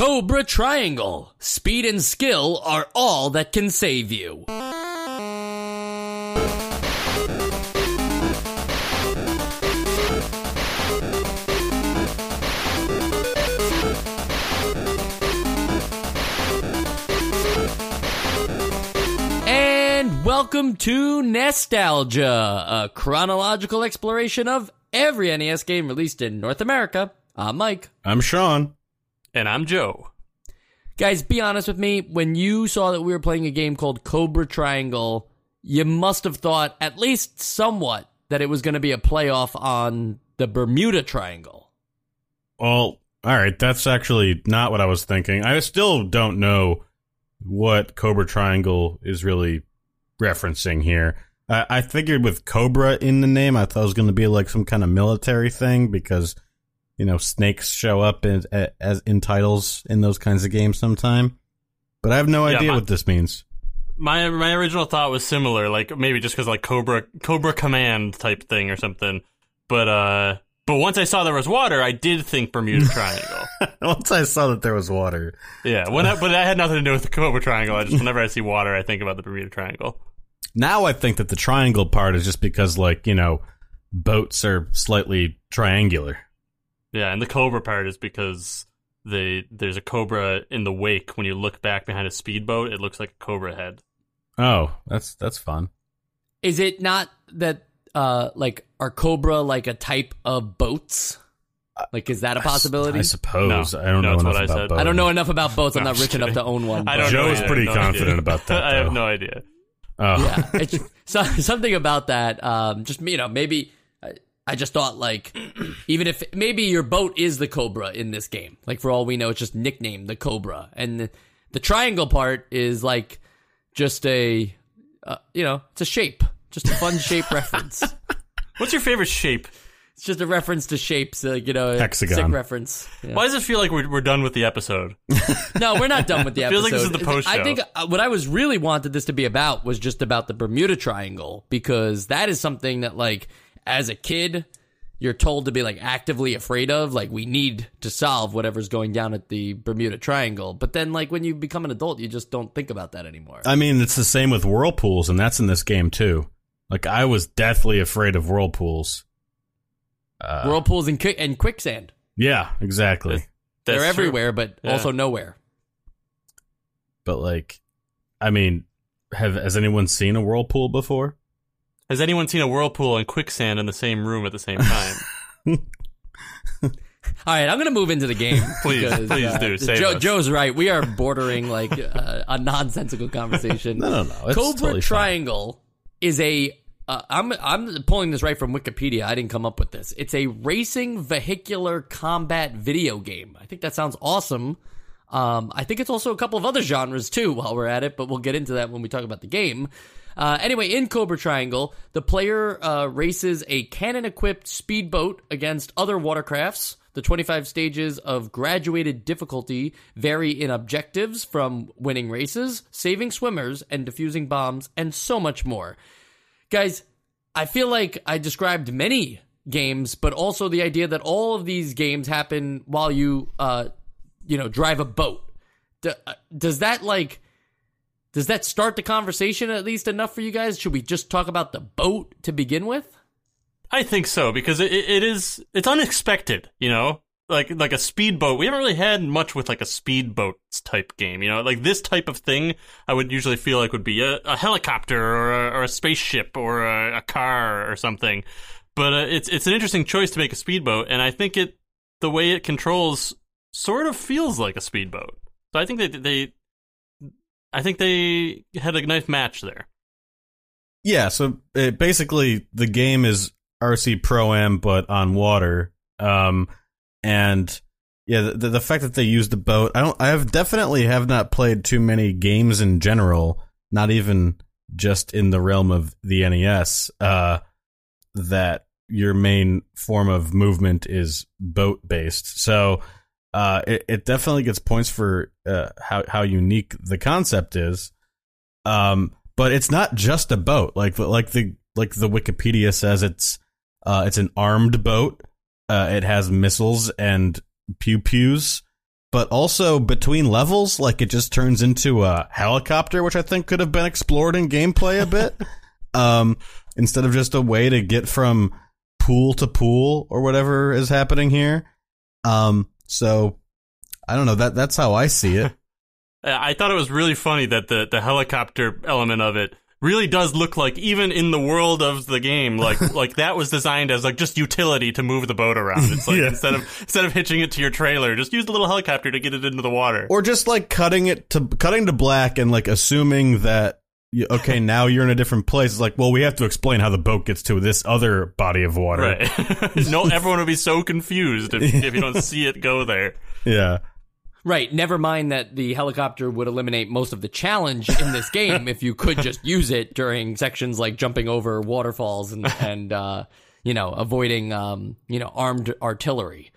Cobra Triangle. Speed and skill are all that can save you. And welcome to Nostalgia, a chronological exploration of every NES game released in North America. I'm Mike. I'm Sean. And I'm Joe. Guys, be honest with me. When you saw that we were playing a game called Cobra Triangle, you must have thought, at least somewhat, that it was going to be a playoff on the Bermuda Triangle. Well, all right, that's actually not what I was thinking. I still don't know what Cobra Triangle is really referencing here. I, I figured with Cobra in the name, I thought it was going to be like some kind of military thing because you know snakes show up in, as in titles in those kinds of games sometime. But I have no Yeah, idea my- what this means. My my original thought was similar, like maybe just because like Cobra Cobra Command type thing or something. But uh, but once I saw there was water, I did think Bermuda Triangle. Once I saw that there was water, yeah, when I, but that had nothing to do with the Cobra Triangle. I just whenever I see water, I think about the Bermuda Triangle. now I think that the triangle part is just because like you know boats are slightly triangular. Yeah, and the Cobra part is because they there's a cobra in the wake. When you look back behind a speedboat, it looks like a cobra head. Oh, that's that's fun. Is it not that, uh, like, are Cobra like a type of boats? Like, is that a possibility? I suppose. No. I don't No, know enough what I about said. boats. I don't know enough about boats. I'm not rich just enough to own one. I don't Joe know. is either. pretty No confident idea. about that, I have no idea. Oh. yeah, it's so, something about that. Um, just you know, maybe I, I just thought like, even if maybe your boat is the Cobra in this game, like for all we know, it's just nicknamed the Cobra, and the, the triangle part is like just a, uh, you know, it's a shape, just a fun shape reference. What's your favorite shape? It's just a reference to shapes, uh, you know, a Hexagon. sick reference. Yeah. Why does it feel like we're, we're done with the episode? No, we're not done with the episode. Feels like this is the post-show. I think uh, what I was really wanted this to be about was just about the Bermuda Triangle because that is something that, like, as a kid, you're told to be like actively afraid of. Like, we need to solve whatever's going down at the Bermuda Triangle. But then, like, when you become an adult, you just don't think about that anymore. I mean, it's the same with whirlpools, and that's in this game too. Like I was deathly afraid of whirlpools. Uh, Whirlpools and, qui- and quicksand. yeah, exactly. That's They're true. everywhere, but Yeah. also nowhere. But like, I mean, have has anyone seen a whirlpool before? Has anyone seen a whirlpool and quicksand in the same room at the same time? All right, I'm gonna move into the game. Please, because, please do, save Joe, us. Joe's right. We are bordering like uh, a nonsensical conversation. No, no, no. It's Cobra totally fine. Triangle is a. Uh, I'm I'm pulling this right from Wikipedia. I didn't come up with this. It's a racing vehicular combat video game. I think that sounds awesome. Um, I think it's also a couple of other genres too. While we're at it, but we'll get into that when we talk about the game. Uh, anyway, in Cobra Triangle, the player uh, races a cannon-equipped speedboat against other watercrafts. The 25 stages of graduated difficulty vary in objectives from winning races, saving swimmers, and defusing bombs, and so much more. Guys, I feel like I described many games, but also the idea that all of these games happen while you, uh, you know, drive a boat. D- uh, does that like, does that start the conversation at least enough for you guys? Should we just talk about the boat to begin with? I think so because it, it is it's unexpected, you know, like like a speedboat. We haven't really had much with like a speedboat type game, you know, like this type of thing. I would usually feel like would be a, a helicopter or a, or a spaceship or a, a car or something. But uh, it's it's an interesting choice to make a speedboat, and I think it the way it controls sort of feels like a speedboat. So I think they they I think they had a nice match there. Yeah, so it, basically the game is RC Pro Am but on water. Um and yeah, the, the fact that they use the boat, I don't I have definitely have not played too many games in general, not even just in the realm of the NES, uh that your main form of movement is boat based. So uh it, it definitely gets points for uh how how unique the concept is. Um but it's not just a boat. Like like the like the Wikipedia says, it's uh, it's an armed boat. Uh, it has missiles and pew pews. but also between levels, like it just turns into a helicopter, which I think could have been explored in gameplay a bit. um, instead of just a way to get from pool to pool or whatever is happening here. Um, so I don't know that that's how I see it. Uh, I thought it was really funny that the the helicopter element of it really does look like even in the world of the game like like that was designed as like just utility to move the boat around it's like Yeah. instead of instead of hitching it to your trailer just use the little helicopter to get it into the water or just like cutting it to cutting to black and like assuming that okay now you're in a different place. It's like well we have to explain how the boat gets to this other body of water. Right. No everyone would be so confused if, if you don't see it go there. Yeah. Right. Never mind that the helicopter would eliminate most of the challenge in this game if you could just use it during sections like jumping over waterfalls and and uh, you know avoiding um, you know armed artillery.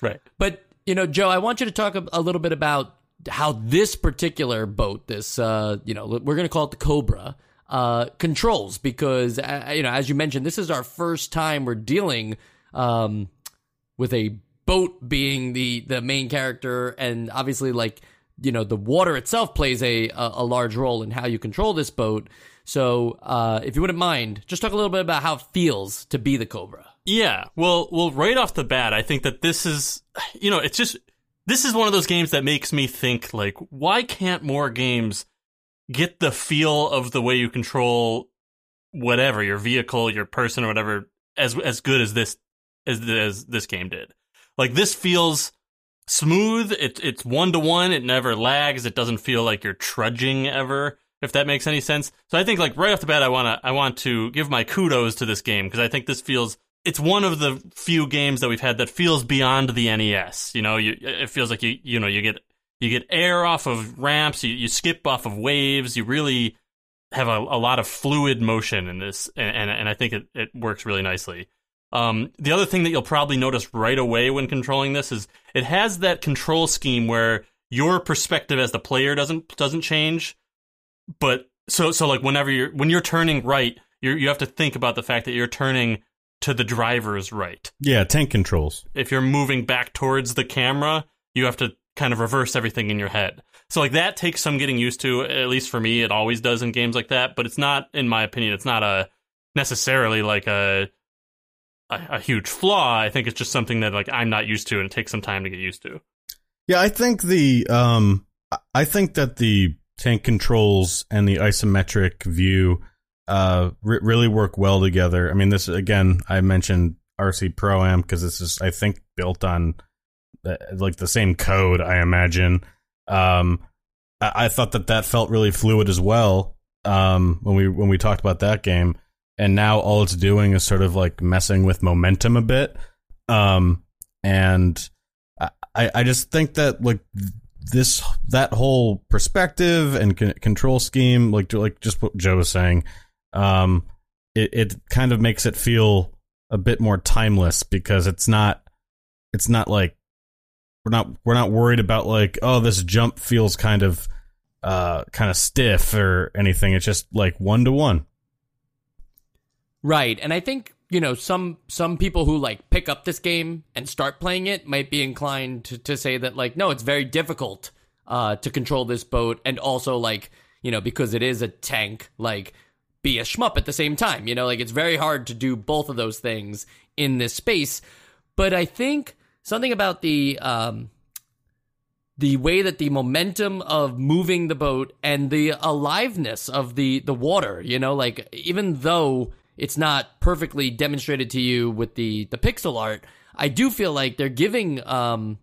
right. But you know, Joe, I want you to talk a, a little bit about how this particular boat, this uh, you know, we're going to call it the Cobra, uh, controls because uh, you know, as you mentioned, this is our first time we're dealing um, with a boat being the the main character, and obviously, like you know, the water itself plays a a, a large role in how you control this boat. So, uh, if you wouldn't mind, just talk a little bit about how it feels to be the Cobra. Yeah, well, well, right off the bat, I think that this is, you know, it's just this is one of those games that makes me think like, why can't more games get the feel of the way you control whatever your vehicle, your person, or whatever as as good as this as as this game did? Like this feels smooth. It, it's one to one. It never lags. It doesn't feel like you're trudging ever. If that makes any sense. So I think like right off the bat, I wanna I want to give my kudos to this game because I think this feels it's one of the few games that we've had that feels beyond the NES. You know, you it feels like you you know you get you get air off of ramps, you, you skip off of waves, you really have a, a lot of fluid motion in this, and and, and I think it, it works really nicely. Um, the other thing that you'll probably notice right away when controlling this is it has that control scheme where your perspective as the player doesn't doesn't change, but so so like whenever you're when you're turning right, you you have to think about the fact that you're turning to the driver's right. yeah tank controls If you're moving back towards the camera, you have to kind of reverse everything in your head. So like that takes some getting used to. At least for me, it always does in games like that. But it's not, in my opinion, it's not a necessarily like a a, a huge flaw. I think it's just something that like I'm not used to, and it takes some time to get used to. Yeah, I think the um I think that the tank controls and the isometric view uh re- really work well together. I mean, this again, I mentioned RC Pro Am because this is I think built on uh, like the same code, I imagine. Um I, I thought that that felt really fluid as well um when we when we talked about that game and now all it's doing is sort of like messing with momentum a bit. Um and I, I just think that like this that whole perspective and con- control scheme like like just what Joe was saying um it it kind of makes it feel a bit more timeless because it's not it's not like we're not we're not worried about like oh this jump feels kind of uh kind of stiff or anything. It's just like one to one Right. And I think, you know, some some people who like pick up this game and start playing it might be inclined to, to say that like, no, it's very difficult uh to control this boat. And also like, you know, because it is a tank, like be a shmup at the same time. You know, like it's very hard to do both of those things in this space. But I think something about the um the way that the momentum of moving the boat and the aliveness of the the water, you know, like even though it's not perfectly demonstrated to you with the the pixel art, I do feel like they're giving um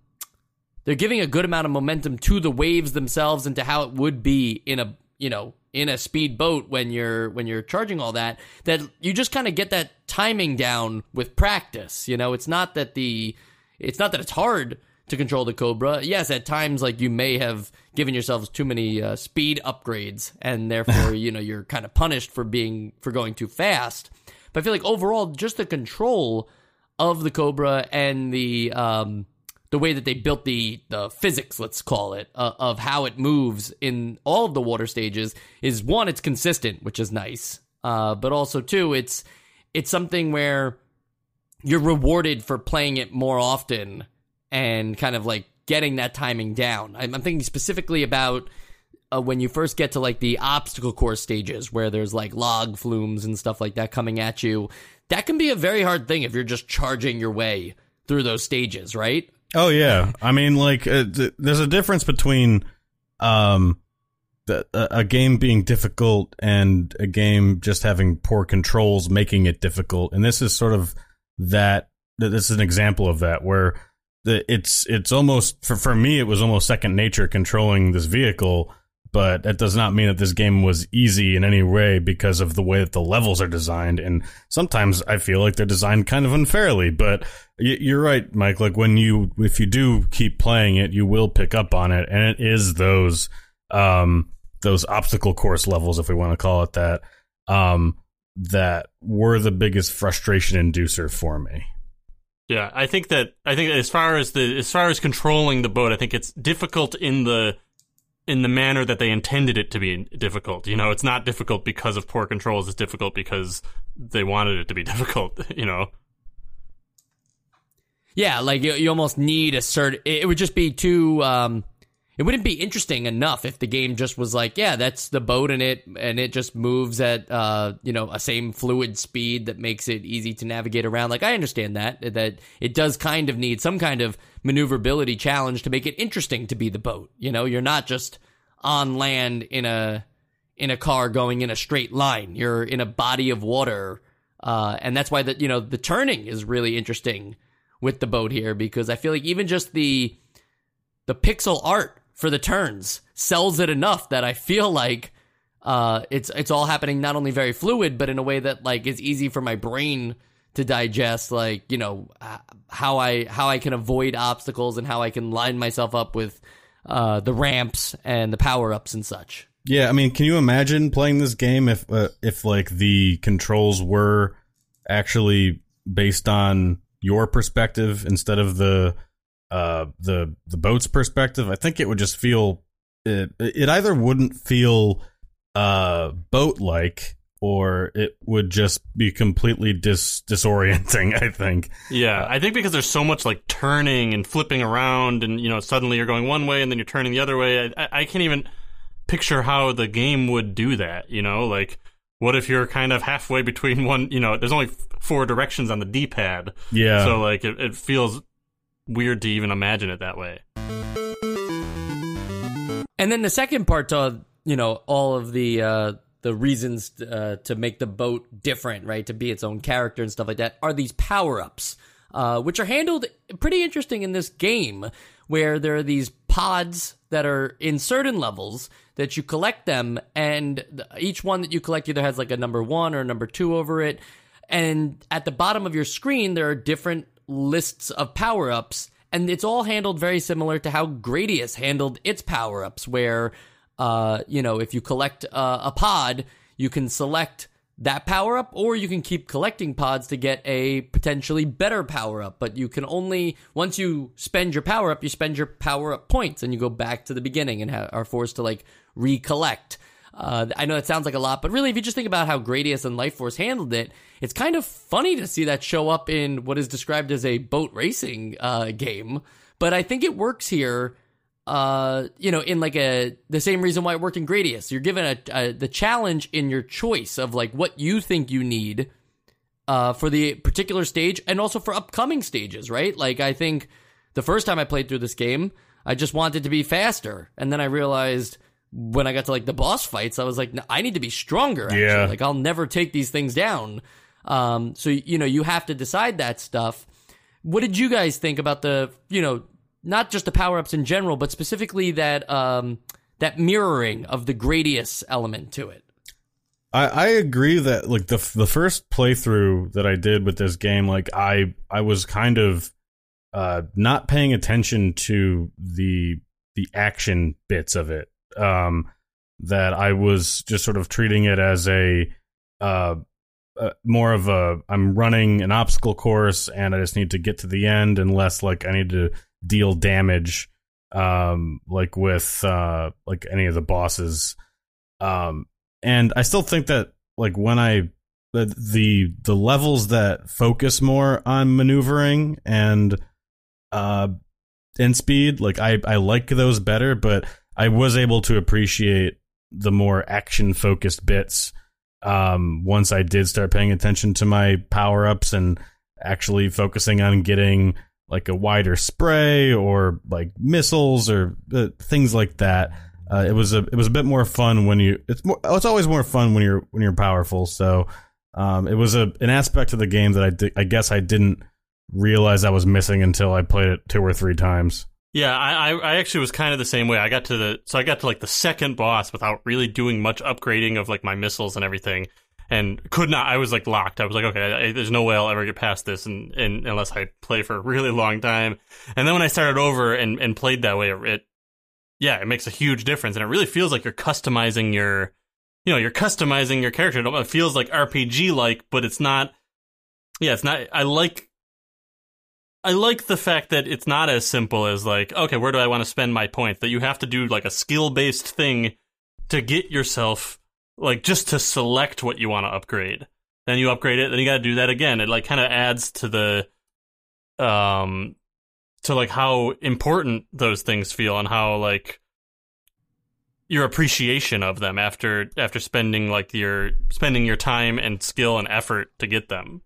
they're giving a good amount of momentum to the waves themselves and to how it would be in a you know in a speed boat when you're when you're charging all that that you just kind of get that timing down with practice you know? It's not that the it's not that it's hard to control the cobra. Yes at times like you may have given yourselves too many uh, speed upgrades and therefore you know you're kind of punished for being for going too fast. But i feel like overall just the control of the cobra and the um the way that they built the the physics, let's call it, uh, of how it moves in all of the water stages is one, it's consistent, which is nice, uh, but also two, it's it's something where you're rewarded for playing it more often and kind of like getting that timing down. I'm, I'm thinking specifically about uh, when you first get to like the obstacle course stages where there's like log flumes and stuff like that coming at you. That can be a very hard thing if you're just charging your way through those stages, right? Oh yeah, I mean, like, uh, th- there's a difference between um, the, a, game being difficult and a game just having poor controls making it difficult, and this is sort of that. This is an example of that where the it's it's almost for for me it was almost second nature controlling this vehicle but that does not mean that this game was easy in any way because of the way that the levels are designed. And sometimes I feel like they're designed kind of unfairly. But you're right, Mike. Like when you, if you do keep playing it, you will pick up on it, and it is those, um, those obstacle course levels, if we want to call it that, um, that were the biggest frustration inducer for me. Yeah, I think that I think as far as the as far as controlling the boat, I think it's difficult in the in the manner that they intended it to be difficult. You know, it's not difficult because of poor controls. It's difficult because they wanted it to be difficult. You know. Yeah, like you, you almost need a certain. It would just be too. Um, it wouldn't be interesting enough if the game just was like, yeah, that's the boat in it, and it just moves at uh, you know a same fluid speed that makes it easy to navigate around. Like I understand that that it does kind of need some kind of maneuverability challenge to make it interesting to be the boat. You know, you're not just on land in a in a car going in a straight line. You're in a body of water, uh, and that's why the you know the turning is really interesting with the boat here because I feel like even just the the pixel art for the turns sells it enough that I feel like uh, it's it's all happening not only very fluid but in a way that like is easy for my brain to digest like you know how I how I can avoid obstacles and how I can line myself up with uh, the ramps and the power ups and such. Yeah, I mean, can you imagine playing this game if uh, if like the controls were actually based on your perspective instead of the uh the the boat's perspective? I think it would just feel it, it either wouldn't feel uh boat like or it would just be completely dis disorienting. I think. Yeah, I think because there's so much like turning and flipping around, and you know, suddenly you're going one way and then you're turning the other way. I, I can't even picture how the game would do that. You know, like what if you're kind of halfway between one? You know, there's only four directions on the D-pad. Yeah. So like, it, it feels weird to even imagine it that way. And then the second part to you know all of the. Uh, the reasons uh, to make the boat different, right? To be its own character and stuff like that are these power ups, uh, which are handled pretty interesting in this game, where there are these pods that are in certain levels that you collect them, and each one that you collect either has like a number one or a number two over it. And at the bottom of your screen, there are different lists of power ups, and it's all handled very similar to how Gradius handled its power ups, where uh, you know, if you collect uh, a pod, you can select that power up, or you can keep collecting pods to get a potentially better power up. But you can only, once you spend your power up, you spend your power up points and you go back to the beginning and ha- are forced to like recollect. Uh, I know it sounds like a lot, but really, if you just think about how Gradius and Life Force handled it, it's kind of funny to see that show up in what is described as a boat racing uh, game. But I think it works here uh, you know, in like a the same reason why it worked in Gradius. You're given a, a, the challenge in your choice of like what you think you need uh, for the particular stage and also for upcoming stages, right? Like I think the first time I played through this game, I just wanted to be faster, and then I realized when I got to like the boss fights, I was like, I need to be stronger. Actually. Yeah, like I'll never take these things down. Um, so you know, you have to decide that stuff. What did you guys think about the you know not just the power ups in general, but specifically that um, that mirroring of the Gradius element to it. I, I agree that like the the first playthrough that I did with this game, like I I was kind of uh, not paying attention to the the action bits of it. Um, that I was just sort of treating it as a uh, uh, more of a I'm running an obstacle course and I just need to get to the end, and less like I need to deal damage um like with uh like any of the bosses um and i still think that like when i the the, the levels that focus more on maneuvering and uh and speed. Like I I like those better, but I was able to appreciate the more action focused bits um, once I did start paying attention to my power ups and actually focusing on getting like a wider spray or like missiles or uh, things like that. Uh, it was a it was a bit more fun when you it's more it's always more fun when you're when you're powerful. So um, it was a an aspect of the game that I di- I guess I didn't realize I was missing until I played it two or three times. Yeah, I, I actually was kind of the same way. I got to the so I got to like the second boss without really doing much upgrading of like my missiles and everything, and could not. I was like locked. I was like, okay, I, there's no way I'll ever get past this, and, and unless I play for a really long time. And then when I started over and and played that way, it yeah, it makes a huge difference, and it really feels like you're customizing your, you know, you're customizing your character. It feels like RPG like, but it's not. Yeah, it's not. I like I like the fact that it's not as simple as like, okay, where do I want to spend my points? That you have to do like a skill based thing to get yourself like just to select what you want to upgrade. Then you upgrade it, then you got to do that again. It like kind of adds to the um to like how important those things feel and how like your appreciation of them after after spending like your spending your time and skill and effort to get them.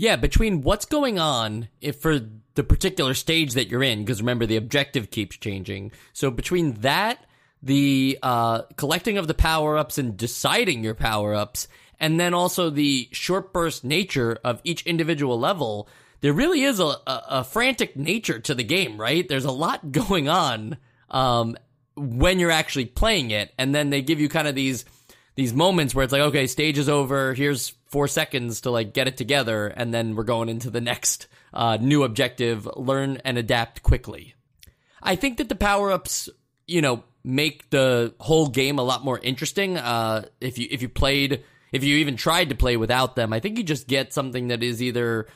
Yeah, between what's going on if for the particular stage that you're in, because remember the objective keeps changing. So between that, the uh, collecting of the power ups and deciding your power ups, and then also the short burst nature of each individual level, there really is a, a, a frantic nature to the game, right? There's a lot going on um, when you're actually playing it, and then they give you kind of these these moments where it's like, okay, stage is over. Here's four seconds to like get it together, and then we're going into the next uh, new objective. Learn and adapt quickly. I think that the power ups, you know, make the whole game a lot more interesting. Uh, if you if you played, if you even tried to play without them, I think you just get something that is either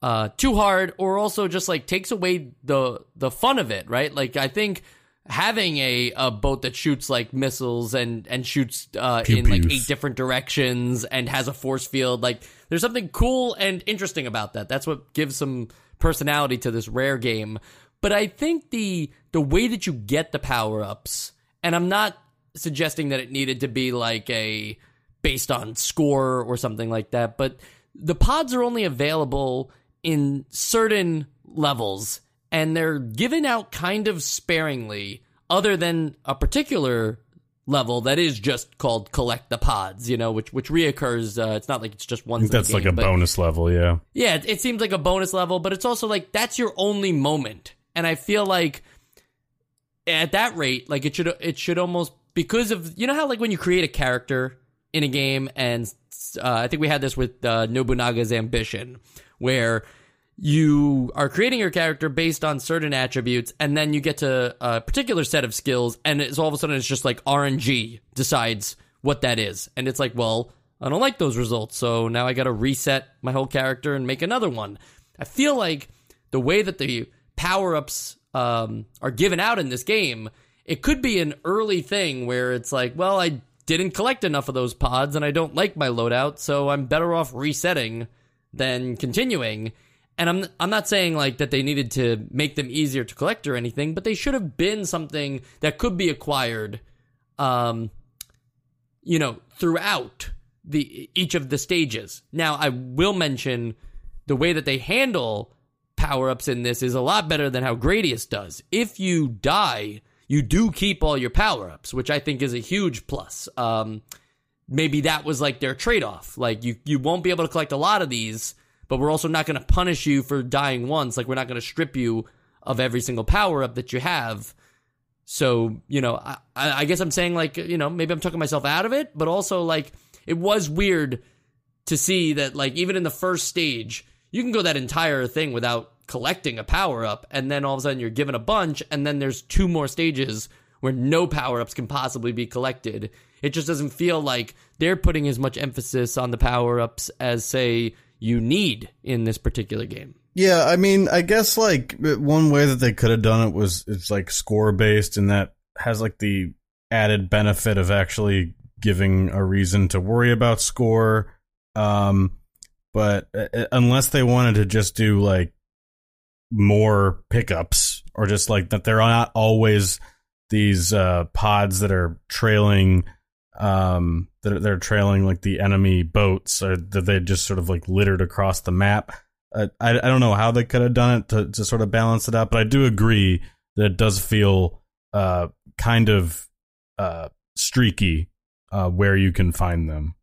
uh, too hard or also just like takes away the the fun of it, right? Like I think having a, a boat that shoots like missiles and and shoots uh, in like eight different directions and has a force field like there's something cool and interesting about that. That's what gives some personality to this rare game. But i think the the way that you get the power-ups and i'm not suggesting that it needed to be like a based on score or something like that but the pods are only available in certain levels and they're given out kind of sparingly, other than a particular level that is just called collect the pods, you know, which which reoccurs. Uh, it's not like it's just one. that's game, like a bonus level, yeah. Yeah, it, it seems like a bonus level, but it's also like that's your only moment, and I feel like at that rate, like it should it should almost because of you know how like when you create a character in a game, and uh, I think we had this with uh, Nobunaga's ambition, where you are creating your character based on certain attributes, and then you get to a particular set of skills, and it's all of a sudden it's just like RNG decides what that is, and it's like, well, I don't like those results, so now I got to reset my whole character and make another one. I feel like the way that the power ups um, are given out in this game, it could be an early thing where it's like, well, I didn't collect enough of those pods, and I don't like my loadout, so I'm better off resetting than continuing and I'm I'm not saying like that they needed to make them easier to collect or anything, but they should have been something that could be acquired, um, you know, throughout the each of the stages. Now, I will mention the way that they handle power ups in this is a lot better than how Gradius does. If you die, you do keep all your power ups, which I think is a huge plus. Um, maybe that was like their trade off. Like you you won't be able to collect a lot of these but we're also not going to punish you for dying once. Like we're not going to strip you of every single power up that you have. So, you know, I, I guess I'm saying like, you know, maybe I'm talking myself out of it, but also like it was weird to see that like even in the first stage, you can go that entire thing without collecting a power up and then all of a sudden you're given a bunch and then there's two more stages where no power ups can possibly be collected. It just doesn't feel like they're putting as much emphasis on the power ups as say you need in this particular game. Yeah, I mean, I guess like one way that they could have done it was it's like score based, and that has like the added benefit of actually giving a reason to worry about score. Um, but uh, uh, unless they wanted to just do like more pickups, or just like that they're not always these uh, pods that are trailing um that they're trailing like the enemy boats or that they just sort of like littered across the map uh, I, I don't know how they could have done it to, to sort of balance it out but i do agree that it does feel uh kind of uh streaky uh where you can find them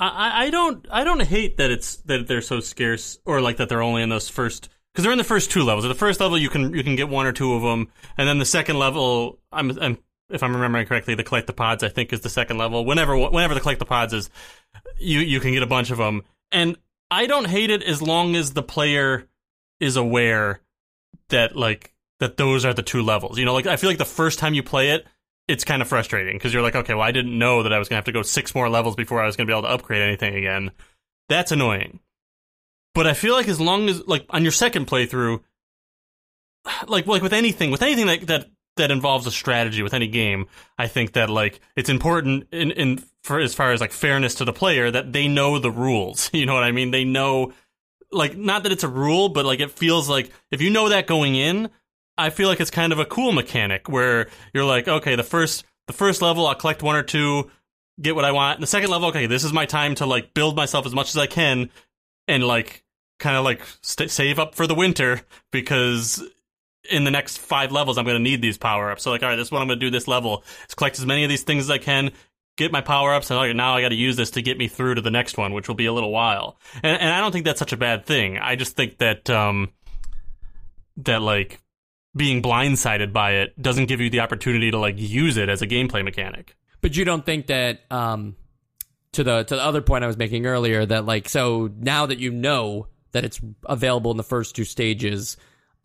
I, I don't I don't hate that it's that they're so scarce or like that they're only in those first because they're in the first two levels. At the first level, you can you can get one or two of them, and then the second level, I'm, I'm if I'm remembering correctly, the collect the pods I think is the second level. Whenever whenever the collect the pods is, you you can get a bunch of them, and I don't hate it as long as the player is aware that like that those are the two levels. You know, like I feel like the first time you play it, it's kind of frustrating because you're like, okay, well, I didn't know that I was gonna have to go six more levels before I was gonna be able to upgrade anything again. That's annoying. But I feel like as long as like on your second playthrough, like like with anything, with anything that that that involves a strategy with any game, I think that like it's important in in for as far as like fairness to the player that they know the rules. You know what I mean? They know like not that it's a rule, but like it feels like if you know that going in, I feel like it's kind of a cool mechanic where you're like, okay, the first the first level I'll collect one or two, get what I want. And the second level, okay, this is my time to like build myself as much as I can and like kind of like st- save up for the winter because in the next five levels I'm going to need these power ups. So like, all right, this is what I'm going to do this level is collect as many of these things as I can, get my power ups, and like, now I got to use this to get me through to the next one, which will be a little while. And, and I don't think that's such a bad thing. I just think that um that like being blindsided by it doesn't give you the opportunity to like use it as a gameplay mechanic. But you don't think that um, to the to the other point I was making earlier that like so now that you know that it's available in the first two stages,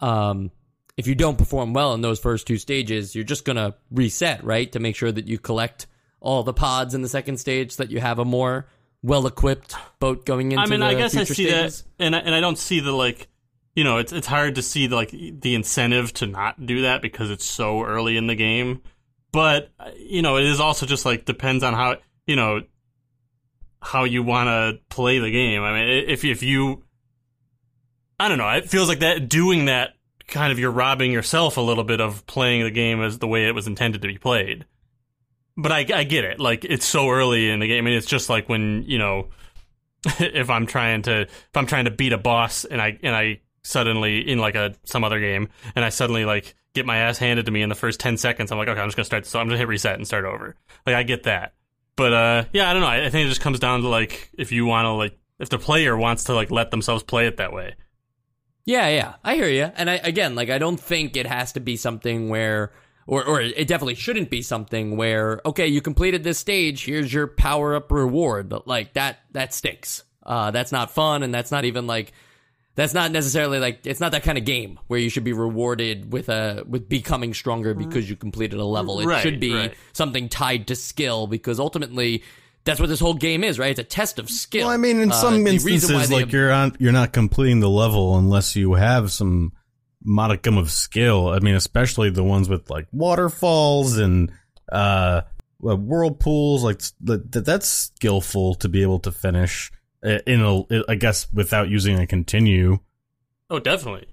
um, if you don't perform well in those first two stages, you're just gonna reset, right? To make sure that you collect all the pods in the second stage so that you have a more well equipped boat going into I mean, I guess I see stages. that, and I, and I don't see the like, you know, it's it's hard to see the, like the incentive to not do that because it's so early in the game. But you know, it is also just like depends on how you know how you want to play the game. I mean, if if you, I don't know, it feels like that doing that kind of you're robbing yourself a little bit of playing the game as the way it was intended to be played. But I, I get it. Like it's so early in the game. I mean, it's just like when you know, if I'm trying to if I'm trying to beat a boss and I and I suddenly in like a some other game and I suddenly like get my ass handed to me in the first ten seconds. I'm like, okay, I'm just gonna start. So I'm gonna hit reset and start over. Like I get that. But uh, yeah, I don't know. I, I think it just comes down to like if you want to like if the player wants to like let themselves play it that way. Yeah, yeah, I hear you. And I, again, like I don't think it has to be something where, or or it definitely shouldn't be something where, okay, you completed this stage, here's your power up reward. But like that, that stinks. Uh, that's not fun, and that's not even like, that's not necessarily like it's not that kind of game where you should be rewarded with a with becoming stronger because you completed a level. It Right, should be right. something tied to skill because ultimately. That's what this whole game is, right? It's a test of skill. Well, I mean, in Uh, some the reason why instances, they- like you're on, you're not completing the level unless you have some modicum of skill. I mean, especially the ones with like waterfalls and uh, uh, whirlpools. Like th- th- that's skillful to be able to finish uh, in a, I guess, without using a continue. Oh, definitely.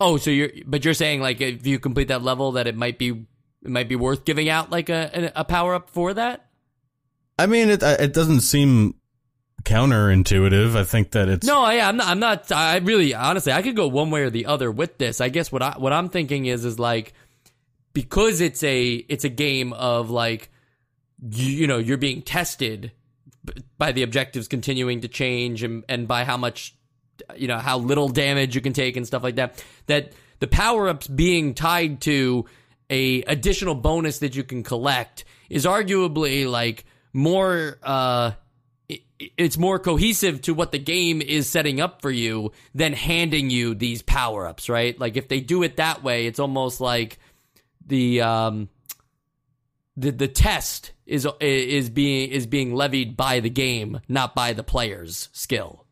Oh, so you're but you're saying like if you complete that level that it might be it might be worth giving out like a a power up for that? I mean, it it doesn't seem counterintuitive. I think that it's No, yeah, I'm not I'm not I really honestly I could go one way or the other with this. I guess what I what I'm thinking is is like because it's a it's a game of like you, you know, you're being tested by the objectives continuing to change and and by how much you know how little damage you can take and stuff like that that the power ups being tied to a additional bonus that you can collect is arguably like more uh it's more cohesive to what the game is setting up for you than handing you these power ups right like if they do it that way it's almost like the um the the test is is being is being levied by the game not by the player's skill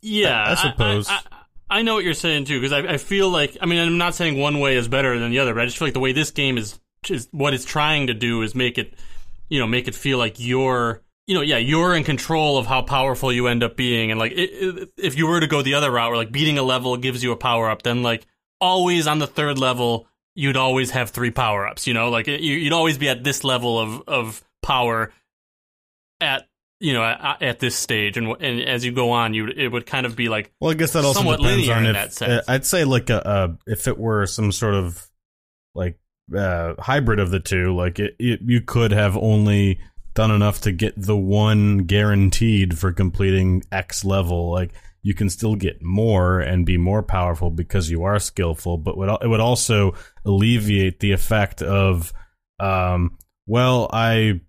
Yeah, I- I suppose. I, I, I know what you're saying too, because I, I feel like I mean I'm not saying one way is better than the other, but I just feel like the way this game is is what it's trying to do is make it, you know, make it feel like you're. You know, yeah, you're in control of how powerful you end up being, and like, it, it, if you were to go the other route, where like beating a level gives you a power up, then like always on the third level, you'd always have three power ups. You know, like you, you'd always be at this level of of power at you know at, at this stage, and and as you go on, you it would kind of be like Well, I guess that also somewhat depends on in if that sense. uh, I'd say like a, a if it were some sort of like uh, hybrid of the two, like it, it, you could have only done enough to get the one guaranteed for completing X level. Like you can still get more and be more powerful because you are skillful, but it would also alleviate the effect of, um, well, I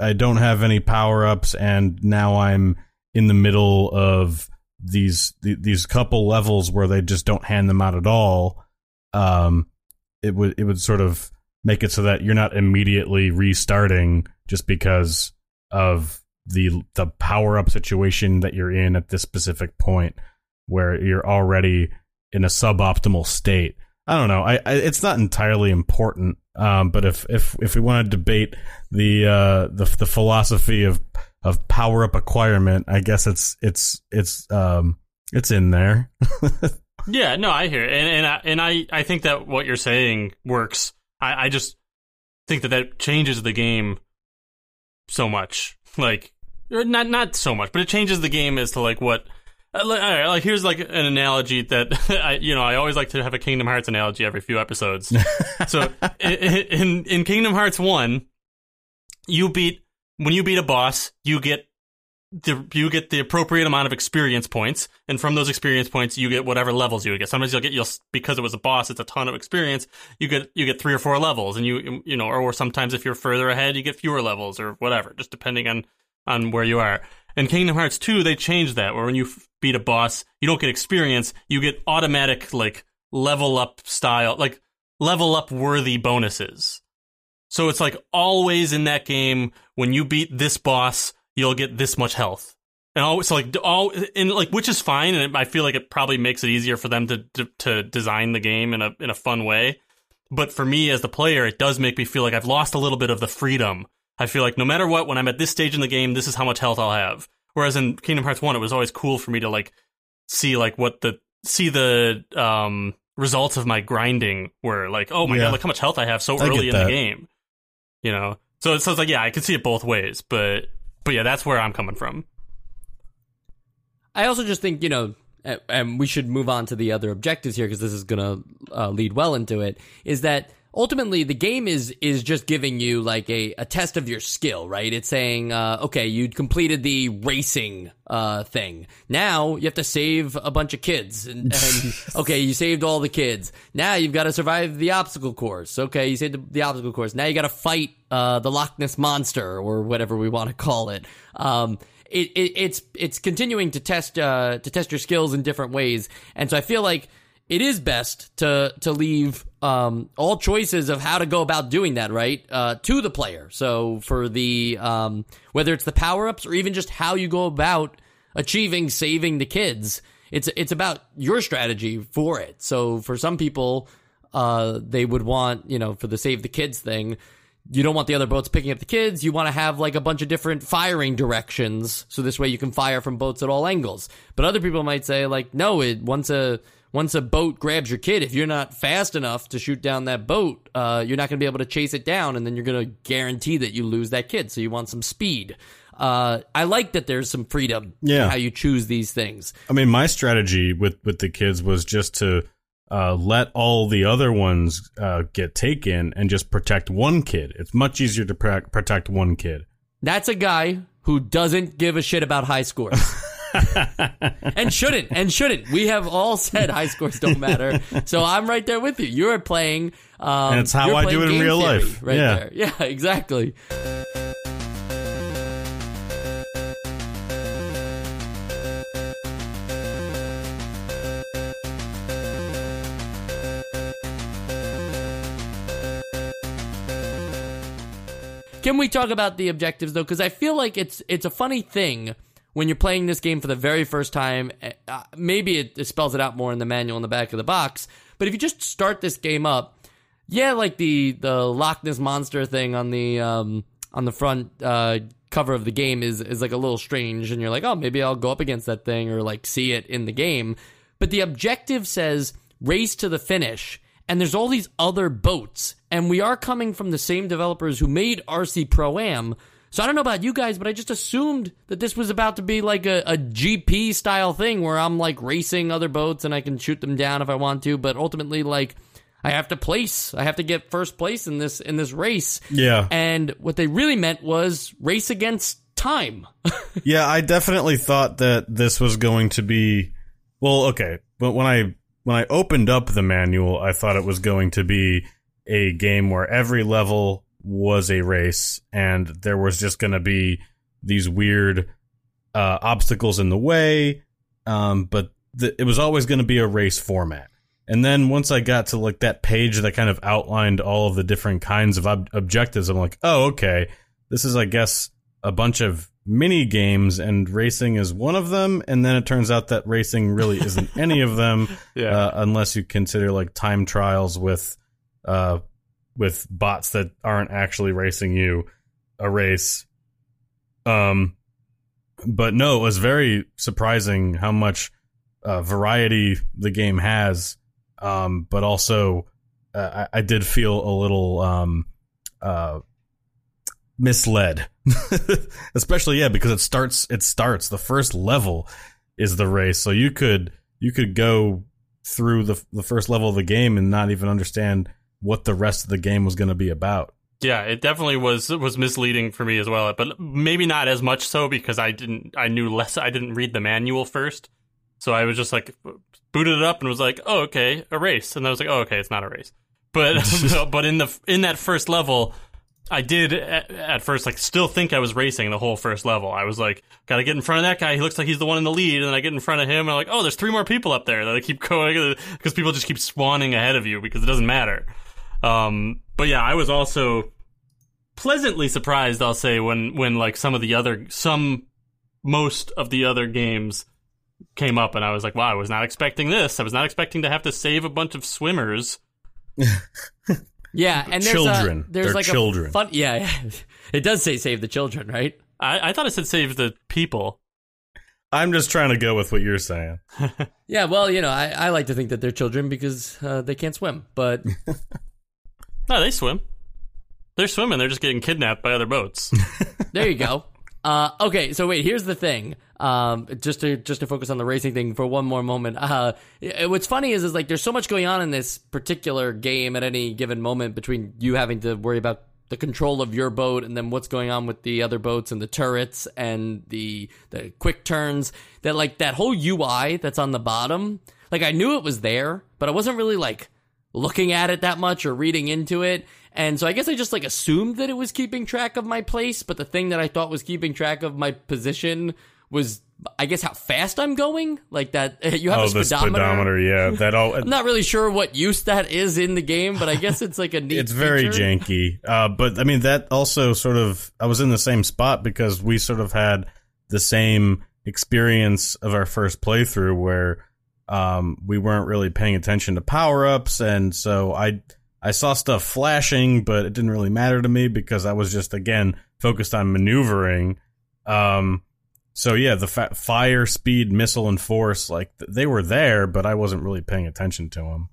I don't have any power ups, and now I'm in the middle of these th- these couple levels where they just don't hand them out at all. Um, it would it would sort of make it so that you're not immediately restarting just because of the the power up situation that you're in at this specific point where you're already in a suboptimal state. I don't know. I, I it's not entirely important. Um, but if if if we want to debate the uh the the philosophy of of power up acquirement, I guess it's it's it's um it's in there. Yeah, no, I hear it. and and I, and I I think that what you're saying works. I I just think that that changes the game so much. Like not not so much, but it changes the game as to like what. uh, Like, right, like here's like an analogy that I you know I always like to have a Kingdom Hearts analogy every few episodes. so in in Kingdom Hearts one, you beat when you beat a boss, you get the you get the appropriate amount of experience points, and from those experience points, you get whatever levels you get. Sometimes you'll get you'll because it was a boss, it's a ton of experience. You get you get three or four levels, and you you know, or, or sometimes if you're further ahead, you get fewer levels or whatever, just depending on on where you are. In Kingdom Hearts 2, they changed that, where when you f- beat a boss, you don't get experience, you get automatic like level up style, like level up worthy bonuses. So it's like always in that game when you beat this boss, you'll get this much health. And always so like all and like which is fine and I feel like it probably makes it easier for them to, to to design the game in a in a fun way. But for me as the player, it does make me feel like I've lost a little bit of the freedom. I feel like no matter what when I'm at this stage in the game, this is how much health I'll have. Whereas in Kingdom Hearts 1, it was always cool for me to like see like what the see the um results of my grinding were like, oh my Yeah. god, look how much health I have so I early in the game. You know? So, so it's like, yeah, I can see it both ways, but but yeah, that's where I'm coming from. I also just think, you know, and we should move on to the other objectives here because this is going to uh, lead well into it, is that ultimately the game is is just giving you like a, a test of your skill, right? It's saying, uh, okay, you completed the racing uh, thing. Now you have to save a bunch of kids. And, and okay, you saved all the kids. Now you've got to survive the obstacle course. Okay, you saved the, the obstacle course. Now you got to fight uh, the Loch Ness monster or whatever we want to call it. Um, it, it it's it's continuing to test uh, to test your skills in different ways, and so I feel like it is best to to leave um, all choices of how to go about doing that right uh, to the player. So for the um, whether it's the power ups or even just how you go about achieving saving the kids, it's it's about your strategy for it. So for some people, uh, they would want you know for the save the kids thing you don't want the other boats picking up the kids. You want to have like a bunch of different firing directions, so this way you can fire from boats at all angles. But other people might say like, no, it once a once a boat grabs your kid, if you're not fast enough to shoot down that boat, uh, you're not going to be able to chase it down, and then you're going to guarantee that you lose that kid. So you want some speed. Uh, I like that there's some freedom Yeah. in how you choose these things. I mean, my strategy with with the kids was just to uh, let all the other ones uh, get taken and just protect one kid. It's much easier to pro- protect one kid. That's a guy who doesn't give a shit about high scores. and shouldn't, and shouldn't. We have all said high scores don't matter. So I'm right there with you. You're playing. Um, And it's how I do it in real theory life. Right Yeah. there. Yeah, exactly. Can we talk about the objectives though? Because I feel like it's it's a funny thing when you're playing this game for the very first time. Uh, maybe it, it spells it out more in the manual in the back of the box. But if you just start this game up, yeah, like the the Loch Ness monster thing on the um, on the front uh, cover of the game is is like a little strange, and you're like, oh, maybe I'll go up against that thing or like see it in the game. But the objective says race to the finish and there's all these other boats and we are coming from the same developers who made RC Pro Am. So I don't know about you guys, but I just assumed that this was about to be like a, a GP style thing where I'm like racing other boats and I can shoot them down if I want to, but ultimately like I have to place. I have to get first place in this in this race. Yeah. And what they really meant was race against time. yeah, I definitely thought that this was going to be well, okay. But when I when I opened up the manual, I thought it was going to be a game where every level was a race and there was just going to be these weird uh, obstacles in the way. Um, but the, it was always going to be a race format. And then once I got to like that page that kind of outlined all of the different kinds of ob- objectives, I'm like, oh, okay, this is, I guess, a bunch of mini games, and racing is one of them. And then it turns out that racing really isn't any of them, Yeah. uh, unless you consider like time trials with, uh, with bots that aren't actually racing you a race. Um, but no, it was very surprising how much uh, variety the game has. Um, but also, uh, I, I did feel a little um, uh, misled, especially yeah, because it starts. It starts the first level is the race, so you could you could go through the the first level of the game and not even understand what the rest of the game was going to be about. Yeah, it definitely was was misleading for me as well, but maybe not as much so because I didn't I knew less I didn't read the manual first. So I was just like booted it up and was like, "Oh, okay, a race." And I was like, "Oh, okay, it's not a race." But but in the in that first level, I did at, at first like still think I was racing the whole first level. I was like, "Got to get in front of that guy. He looks like he's the one in the lead." And then I get in front of him and I'm like, "Oh, there's three more people up there." That I keep going because people just keep spawning ahead of you because it doesn't matter. Um, but yeah, I was also pleasantly surprised i'll say when when like some of the other some most of the other games came up and i was like wow i was not expecting this i was not expecting to have to save a bunch of swimmers Yeah, and there's Children. A, there's They're like children. A fun, yeah, it does say save the children, right? i, I thought it said save the people I'm just trying to go with what you're saying. Yeah, well, you know, I, I like to think that they're children because uh, they can't swim, but no they swim they're swimming they're just getting kidnapped by other boats there you go. Uh, okay, so wait, here's the thing. Um, just to just to focus on the racing thing for one more moment. Uh, it- what's funny is is like there's so much going on in this particular game at any given moment between you having to worry about the control of your boat and then what's going on with the other boats and the turrets and the the quick turns that like that whole UI that's on the bottom. Like I knew it was there, but I wasn't really like looking at it that much or reading into it. And so I guess I just like assumed that it was keeping track of my place, but the thing that I thought was keeping track of my position was I guess how fast I'm going. Like that you have Oh, a speedometer. speedometer, yeah, that all. I'm not really sure what use that is in the game, but I guess it's like a neat it's very feature. janky. Uh, but I mean, that also sort of, I was in the same spot because we sort of had the same experience of our first playthrough where um, we weren't really paying attention to power ups. And so I, I saw stuff flashing, but it didn't really matter to me because I was just, again, focused on maneuvering. Um, so yeah, the fa- fire, speed, missile, and force, like th- they were there, but I wasn't really paying attention to them.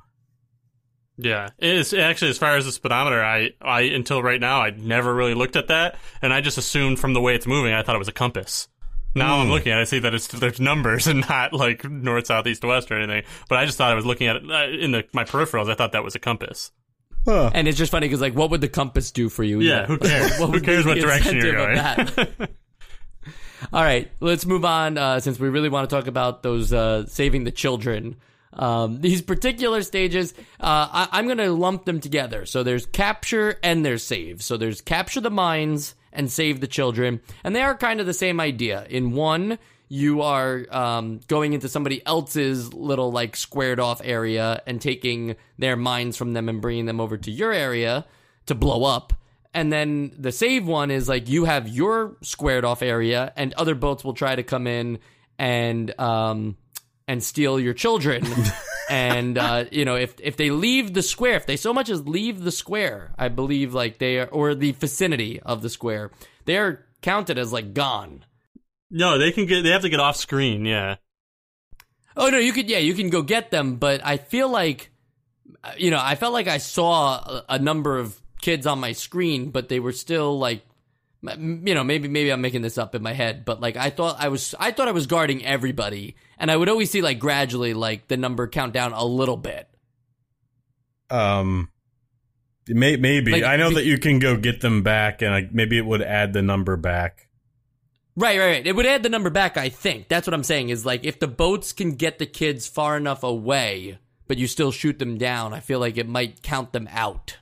Yeah, it's actually as far as the speedometer, I, I until right now I'd never really looked at that, and I just assumed from the way it's moving, I thought it was a compass. Now I'm looking at it, I see that it's there's numbers and not like north, south, east, west or anything. But I just thought I was looking at it uh, in the my peripherals. I thought that was a compass. And it's just funny because like, what would the compass do for you? Yeah, who cares? Who cares what the direction you're incentive of that? All right, let's move on uh, since we really want to talk about those uh, saving the children. Um, these particular stages, uh, I- I'm going to lump them together. So there's capture and there's save. So there's capture the mines and save the children, and they are kind of the same idea. In one, you are um, going into somebody else's little like squared off area and taking their mines from them and bringing them over to your area to blow up. And then the save one is like you have your squared off area, and other boats will try to come in and um and steal your children. and uh, you know, if if they leave the square, if they so much as leave the square, I believe like they are, or the vicinity of the square, they are counted as like gone. No, they can get. They have to get off screen. Yeah, Oh no, you could yeah, you can go get them, but I feel like you know, I felt like I saw a, a number of kids on my screen, but they were still like you know, maybe maybe I'm making this up in my head, but like I thought I was I thought I was guarding everybody, and I would always see like gradually like the number count down a little bit. Um, may, maybe Like, I know be- that you can go get them back, and like maybe it would add the number back. Right, right, right. It would add the number back, I think. That's what I'm saying is like if the boats can get the kids far enough away, but you still shoot them down, I feel like it might count them out.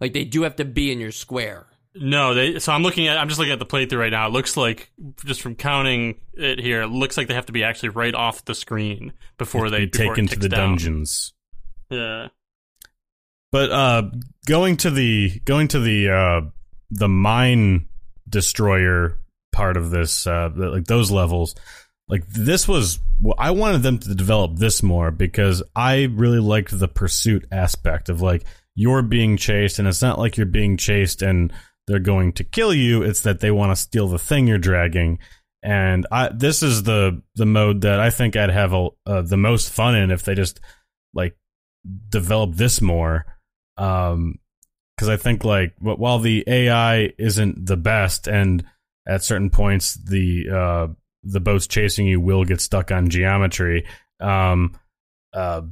Like they do have to be in your square. No, they. So I'm looking at. I'm just looking at the playthrough right now. It looks like just from counting it here, it looks like they have to be actually right off the screen before they be before taken to the down. dungeons. Yeah. But uh, going to the going to the uh, the mine destroyer part of this, uh, like those levels, like this was. I wanted them to develop this more because I really liked the pursuit aspect of like you're being chased, and it's not like you're being chased and they're going to kill you. It's that they want to steal the thing you're dragging. And I, this is the the mode that I think I'd have a, uh, the most fun in if they just like develop this more um because i think like while the ai isn't the best and at certain points the uh the boats chasing you will get stuck on geometry um uh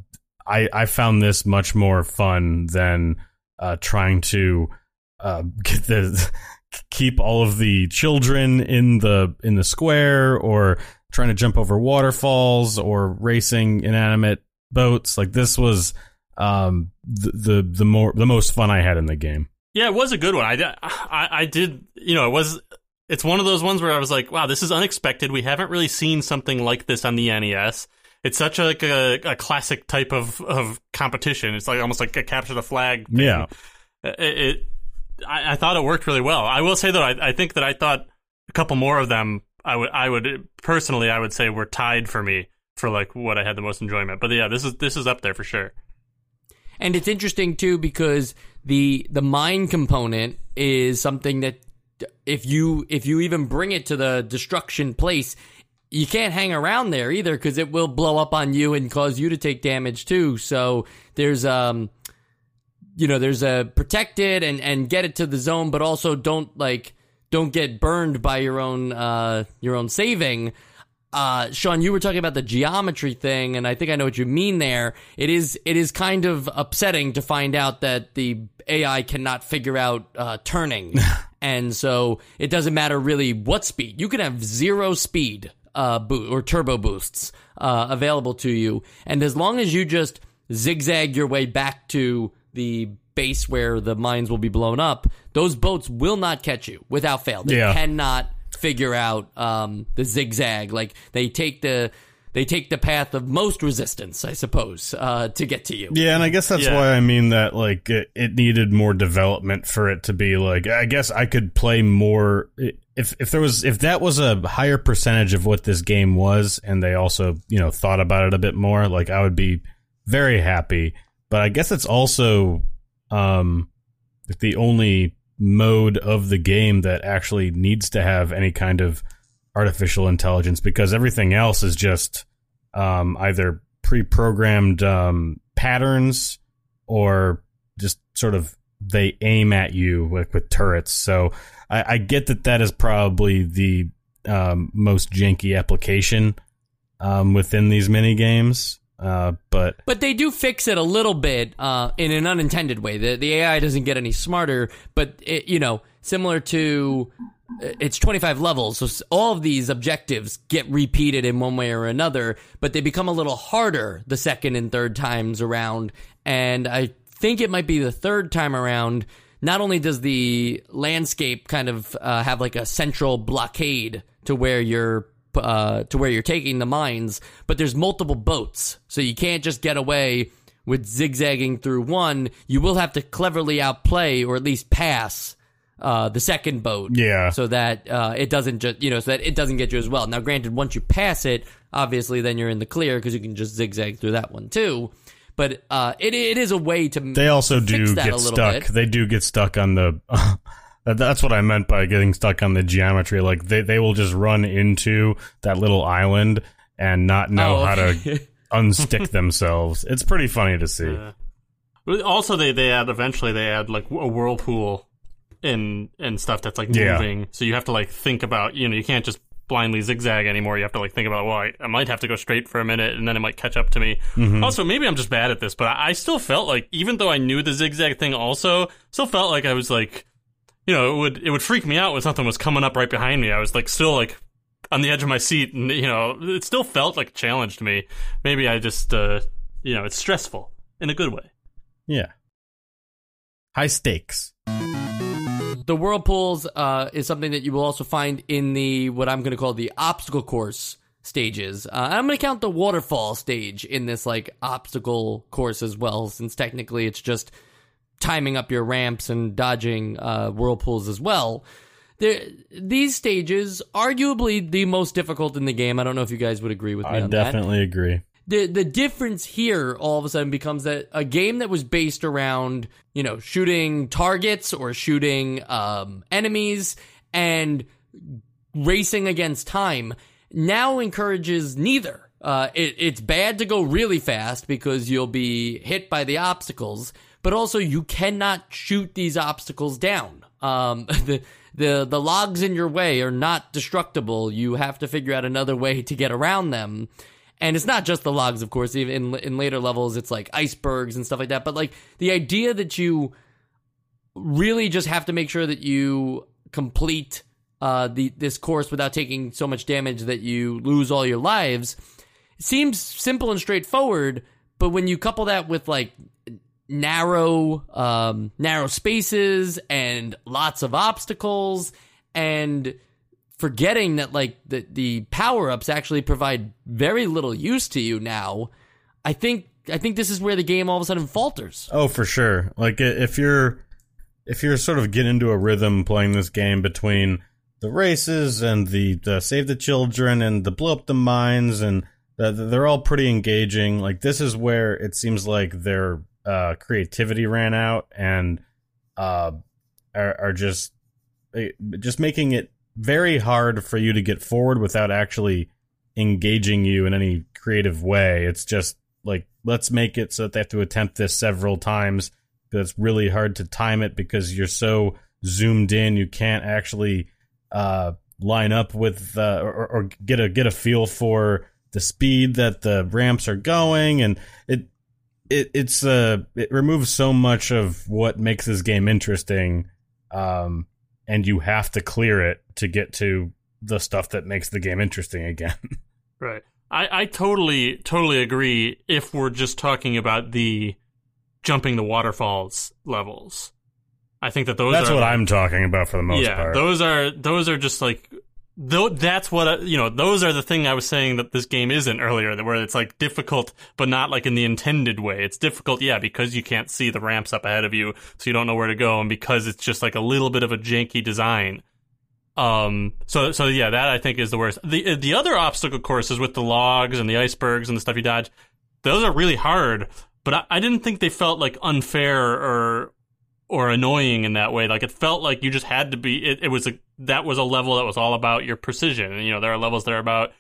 i i found this much more fun than uh trying to uh get the keep all of the children in the in the square or trying to jump over waterfalls or racing inanimate boats like this was um the, the the more the most fun I had in the game. Yeah, it was a good one. I, did- I, I did, you know, it was, it's one of those ones where I was like, wow, this is unexpected. We haven't really seen something like this on the NES. It's such a, like a, a classic type of, of competition. It's like almost like a capture the flag. Thing. Yeah. It, it I, I thought it worked really well. I will say though, I, I think that I thought a couple more of them, I would, I would personally, I would say were tied for me for like what I had the most enjoyment. But yeah, this is, this is up there for sure. And it's interesting too because the the mine component is something that if you if you even bring it to the destruction place, you can't hang around there either because it will blow up on you and cause you to take damage too. So there's um you know there's a protect it and and get it to the zone, but also don't like don't get burned by your own uh your own saving. Uh, Sean, you were talking about the geometry thing, and I think I know what you mean there. It is it is kind of upsetting to find out that the AI cannot figure out uh, turning, and so it doesn't matter really what speed. You can have zero speed uh, boo- or turbo boosts uh, available to you, and as long as you just zigzag your way back to the base where the mines will be blown up, those boats will not catch you without fail. They Yeah. cannot figure out um, the zigzag. Like they take the they take the path of most resistance, I suppose, uh, to get to you. Yeah, and I guess that's Yeah. why I mean that like it, it needed more development for it to be like I guess I could play more if if there was if that was a higher percentage of what this game was and they also, you know, thought about it a bit more, like I would be very happy. But I guess it's also um the only mode of the game that actually needs to have any kind of artificial intelligence because everything else is just um, either pre-programmed um, patterns or just sort of they aim at you with, with turrets. So I, I get that that is probably the um, most janky application um, within these mini games. Uh, but But they do fix it a little bit uh, in an unintended way. The, the AI doesn't get any smarter, but it, you know, similar to it's 25 levels, so all of these objectives get repeated in one way or another, but they become a little harder the second and third times around. And I think it might be the third time around. Not only does the landscape kind of uh, have like a central blockade to where you're uh, to where you're taking the mines, but there's multiple boats, so you can't just get away with zigzagging through one. You will have to cleverly outplay or at least pass uh, the second boat, Yeah. so that uh, it doesn't just you know so that it doesn't get you as well. Now, granted, once you pass it, obviously then you're in the clear because you can just zigzag through that one too. But uh, it it is a way to they also do get stuck. bit. They do get stuck on the. that- that's what I meant by getting stuck on the geometry. Like they, they will just run into that little island and not know Oh, how to unstick themselves. It's pretty funny to see. Yeah. But Also, they they add eventually they add like a whirlpool and and stuff that's like Yeah. moving. So you have to like think about you know you can't just blindly zigzag anymore. You have to like think about well I, I might have to go straight for a minute and then it might catch up to me. Mm-hmm. Also, maybe I'm just bad at this, but I, I still felt like even though I knew the zigzag thing, also still felt like I was like you know it would it would freak me out when something was coming up right behind me. I was like still like on the edge of my seat and you know it still felt like a challenge to me. Maybe I just uh you know it's stressful in a good way. Yeah. High stakes. the whirlpools uh, is something that you will also find in the what I'm going to call the obstacle course stages. Uh, I'm going to count the waterfall stage in this like obstacle course as well, since technically it's just timing up your ramps and dodging uh, whirlpools as well. There, these stages, arguably the most difficult in the game. I don't know if you guys would agree with me I on that definitely agree. the the difference here all of a sudden becomes that a game that was based around you know shooting targets or shooting um, enemies and racing against time now encourages neither. Uh, it, it's bad to go really fast because you'll be hit by the obstacles, but also you cannot shoot these obstacles down. Um, the the the logs in your way are not destructible. You have to figure out another way to get around them. And it's not just the logs, of course. Even in, in later levels, it's like icebergs and stuff like that. But like the idea that you really just have to make sure that you complete uh, the this course without taking so much damage that you lose all your lives It seems simple and straightforward. But when you couple that with like narrow um, narrow spaces and lots of obstacles and forgetting that like the the power ups actually provide very little use to you now, I think I think this is where the game all of a sudden falters. Oh, for sure. Like if you're if you're sort of getting into a rhythm playing this game between the races and the, the save the children and the blow up the mines and the, they're all pretty engaging. Like this is where it seems like their uh, creativity ran out and uh, are, are just eh, just making it very hard for you to get forward without actually engaging you in any creative way. It's just like let's make it so that they have to attempt this several times. That's really hard to time it because you're so zoomed in. You can't actually uh, line up with uh, or, or get a get a feel for the speed that the ramps are going, and it it it's uh it removes so much of what makes this game interesting. Um, and you have to clear it to get to the stuff that makes the game interesting again. Right. I, I totally totally agree if we're just talking about the jumping the waterfalls levels. I think that those That's are what I'm talking about for the most yeah, part. those are those are just like though that's what you know those are the thing I was saying that this game isn't earlier that where it's like difficult but not like in the intended way. It's difficult yeah because you can't see the ramps up ahead of you so you don't know where to go and because it's just like a little bit of a janky design. Um so so yeah that I think is the worst. The the other obstacle courses with the logs and the icebergs and the stuff you dodge those are really hard but I, I didn't think they felt like unfair or or annoying in that way. Like it felt like you just had to be. It, it was a that was a level that was all about your precision. And you know there are levels that are about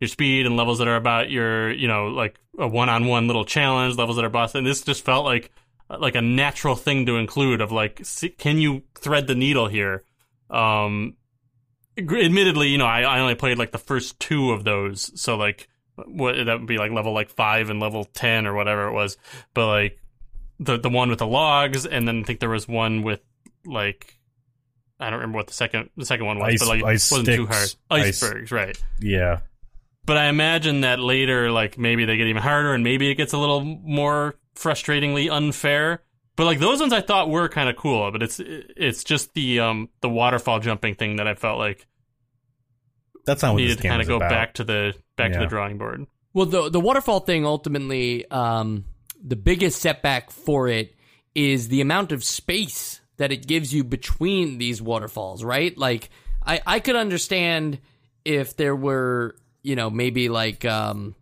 your speed and levels that are about your you know like a one on one little challenge. Levels that are boss. And this just felt like like a natural thing to include. Of like, see, can you thread the needle here? Um, admittedly, you know I, I only played like the first two of those, so like what that would be like level like five and level ten or whatever it was. But like the the one with the logs, and then I think there was one with like I don't remember what the second the second one was, Ice- but like ice it wasn't too hard. sticks, ice- Icebergs, right? yeah. But I imagine that later, like maybe they get even harder, and maybe it gets a little more frustratingly unfair. But like those ones, I thought were kind of cool. But it's it's just the um the waterfall jumping thing that I felt like That's not what needed this to kind of go about. back to the back to the drawing board. Well, the the waterfall thing ultimately, um, the biggest setback for it is the amount of space that it gives you between these waterfalls. Right? Like, I I could understand if there were, you know, maybe like, um,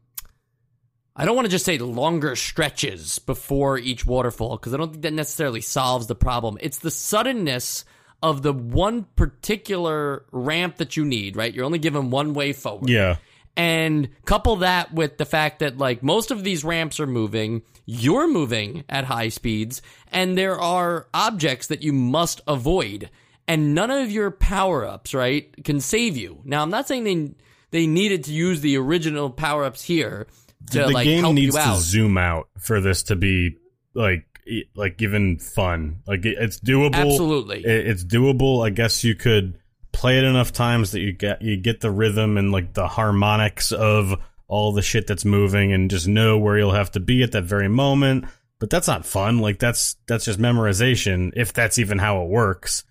I don't want to just say longer stretches before each waterfall because I don't think that necessarily solves the problem. It's the suddenness of the one particular ramp that you need. Right? You're only given one way forward Yeah. And couple that with the fact that like most of these ramps are moving, you're moving at high speeds, and there are objects that you must avoid. And none of your power ups, right, can save you. Now, I'm not saying they they needed to use the original power ups here to the like game help needs you to zoom out for this to be like like even fun. Like it's doable. Absolutely. It's doable. I guess you could play it enough times that you get you get the rhythm and like the harmonics of all the shit that's moving and just know where you'll have to be at that very moment. But that's not fun. Like that's that's just memorization if that's even how it works.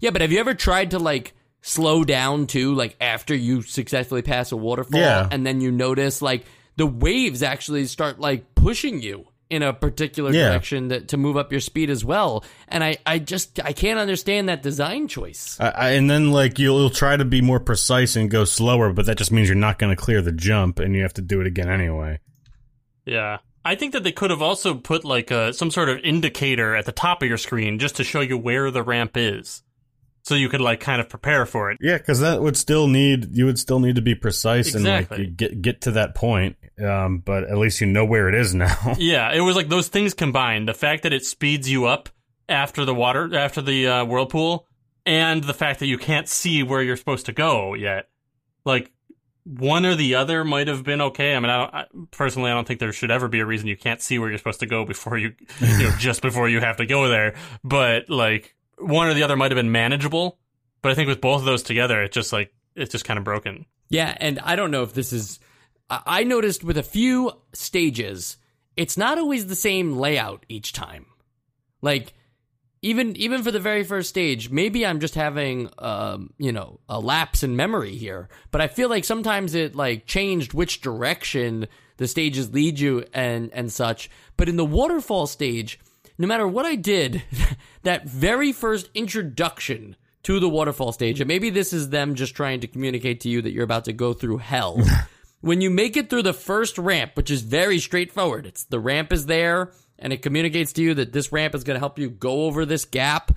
Yeah, but have you ever tried to like slow down too, like after you successfully pass a waterfall, Yeah. and then you notice like the waves actually start like pushing you in a particular Yeah. direction that, to move up your speed as well. And I, I just I can't understand that design choice. I, I, and then like you'll, you'll try to be more precise and go slower, but that just means you're not going to clear the jump and you have to do it again anyway. Yeah. I think that they could have also put like a, some sort of indicator at the top of your screen just to show you where the ramp is. So you could like kind of prepare for it. Yeah, because that would still need you would still need to be precise and like get get to that point. Um, but at least you know where it is now. Yeah, it was like those things combined. The fact that it speeds you up after the water, after the uh, whirlpool, and the fact that you can't see where you're supposed to go yet. Like one or the other might have been okay. I mean, I, don't, I personally, I don't think there should ever be a reason you can't see where you're supposed to go before you, you know, just before you have to go there. But like one or the other might have been manageable. But I think with both of those together, it just like it's just kind of broken. Yeah, and I don't know if this is. I I noticed with a few stages, it's not always the same layout each time. Like even even for the very first stage, maybe I'm just having um, you know a lapse in memory here. But I feel like sometimes it like changed which direction the stages lead you and and such. But in the waterfall stage, no matter what I did, that very first introduction to the waterfall stage, and maybe this is them just trying to communicate to you that you're about to go through hell. when you make it through the first ramp, which is very straightforward, it's the ramp is there and it communicates to you that this ramp is going to help you go over this gap.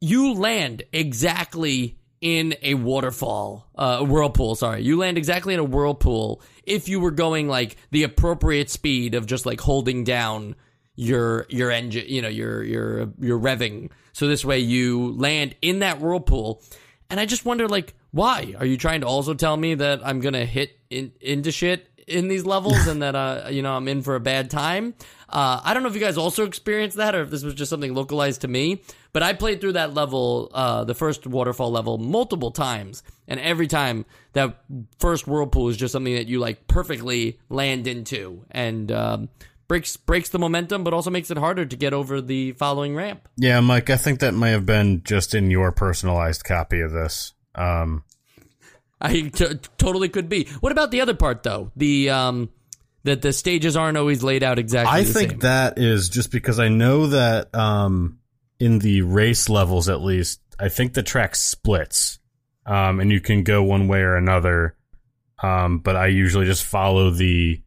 You land exactly in a waterfall, uh, a whirlpool. Sorry, you land exactly in a whirlpool if you were going like the appropriate speed of just like holding down your your engine, you know, your your your revving. So this way you land in that whirlpool. And I just wonder, like, why are you trying to also tell me that I'm gonna hit in, into shit in these levels and that uh you know I'm in for a bad time? Uh, I don't know if you guys also experienced that or if this was just something localized to me, but I played through that level, uh, the first waterfall level, multiple times, and every time that first whirlpool is just something that you like perfectly land into and um, breaks breaks the momentum, but also makes it harder to get over the following ramp. yeah, Mike, I think that may have been just in your personalized copy of this. Um, I t- totally could be. What about the other part though? The um, that the stages aren't always laid out exactly. I think same. that is just because I know that um, in the race levels, at least, I think the track splits, um, and you can go one way or another. Um, but I usually just follow the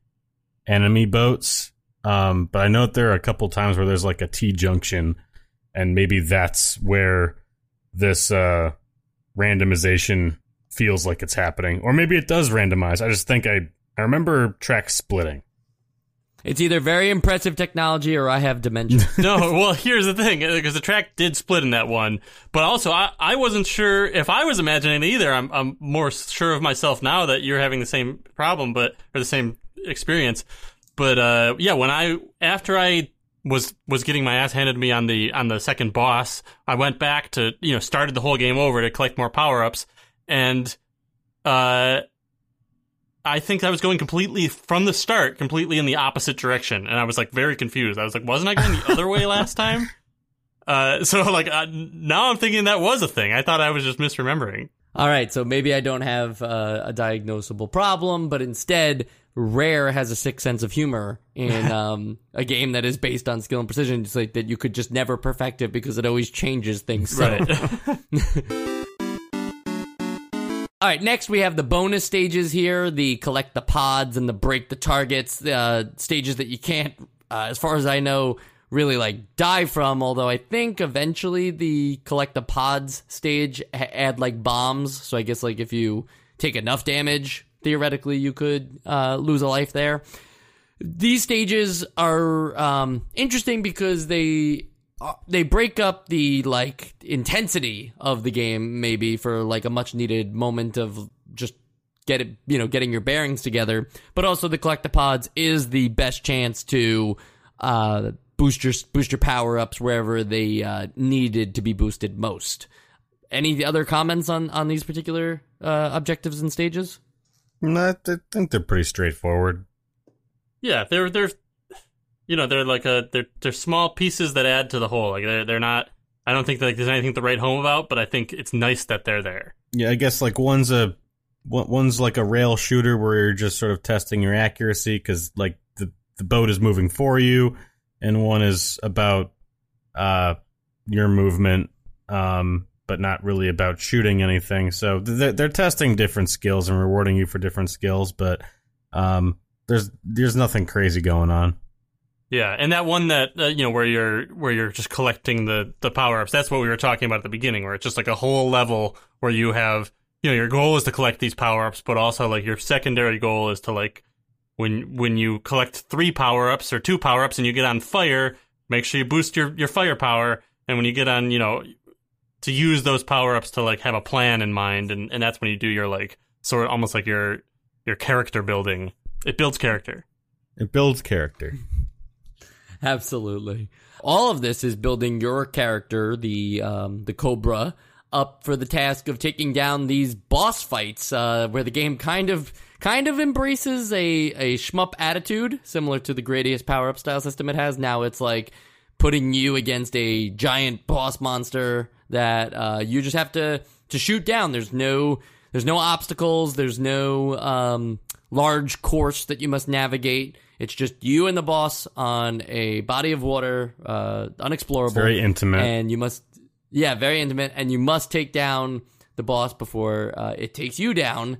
enemy boats. Um, but I know that there are a couple times where there's like a T junction, and maybe that's where this uh, randomization feels like it's happening, or maybe it does randomize. I just think I I remember tracks splitting. it's either very impressive technology or I have dementia. no, well, here's the thing, because the track did split in that one, but also I, I wasn't sure if I was imagining it either. I'm, I'm more sure of myself now that you're having the same problem, but or the same experience. But uh, yeah, when I after I was was getting my ass handed to me on the on the second boss, I went back to you know started the whole game over to collect more power ups, and uh, I think I was going completely from the start, completely in the opposite direction, and I was like very confused. I was like, wasn't I going the other way last time? Uh, so like uh, now I'm thinking that was a thing. I thought I was just misremembering. All right, so maybe I don't have uh, a diagnosable problem, but instead, Rare has a sick sense of humor in um, a game that is based on skill and precision. It's like that you could just never perfect it because it always changes things. So. Right. All right, next we have the bonus stages here the collect the pods and the break the targets, uh, stages that you can't, uh, as far as I know, really like die from. Although I think eventually the collect the pods stage ha- add like bombs. So I guess like if you take enough damage, theoretically, you could uh, lose a life there. These stages are um, interesting because they uh, they break up the like intensity of the game maybe for like a much needed moment of just get it you know getting your bearings together. But also the collectapods is the best chance to uh, boost your boost your power ups wherever they uh, needed to be boosted most. Any other comments on on these particular uh, objectives and stages No, I think they're pretty straightforward. Yeah, they're they're you know they're like a they're they're small pieces that add to the whole. Like they're they're not. I don't think like there's anything to write home about, but I think it's nice that they're there. Yeah, I guess like one's a one's like a rail shooter where you're just sort of testing your accuracy because like the the boat is moving for you, and one is about uh your movement, um, but not really about shooting anything. So they're they're testing different skills and rewarding you for different skills, but um, there's there's nothing crazy going on. Yeah, and that one that uh, you know where you're where you're just collecting the the power ups. That's what we were talking about at the beginning, where it's just like a whole level where you have you know your goal is to collect these power ups, but also like your secondary goal is to like when when you collect three power ups or two power ups and you get on fire, make sure you boost your your firepower. And when you get on, you know, to use those power ups to like have a plan in mind, and and that's when you do your like sort of almost like your your character building. It builds character. It builds character. Absolutely. All of this is building your character, the um, the Cobra, up for the task of taking down these boss fights, uh, where the game kind of kind of embraces a a shmup attitude, similar to the Gradius power up style system it has. Now it's like putting you against a giant boss monster that uh, you just have to to shoot down. There's no there's no obstacles. There's no um, large course that you must navigate. It's just you and the boss on a body of water, uh, unexplorable, Very intimate. and you must, yeah, very intimate, and you must take down the boss before uh, it takes you down.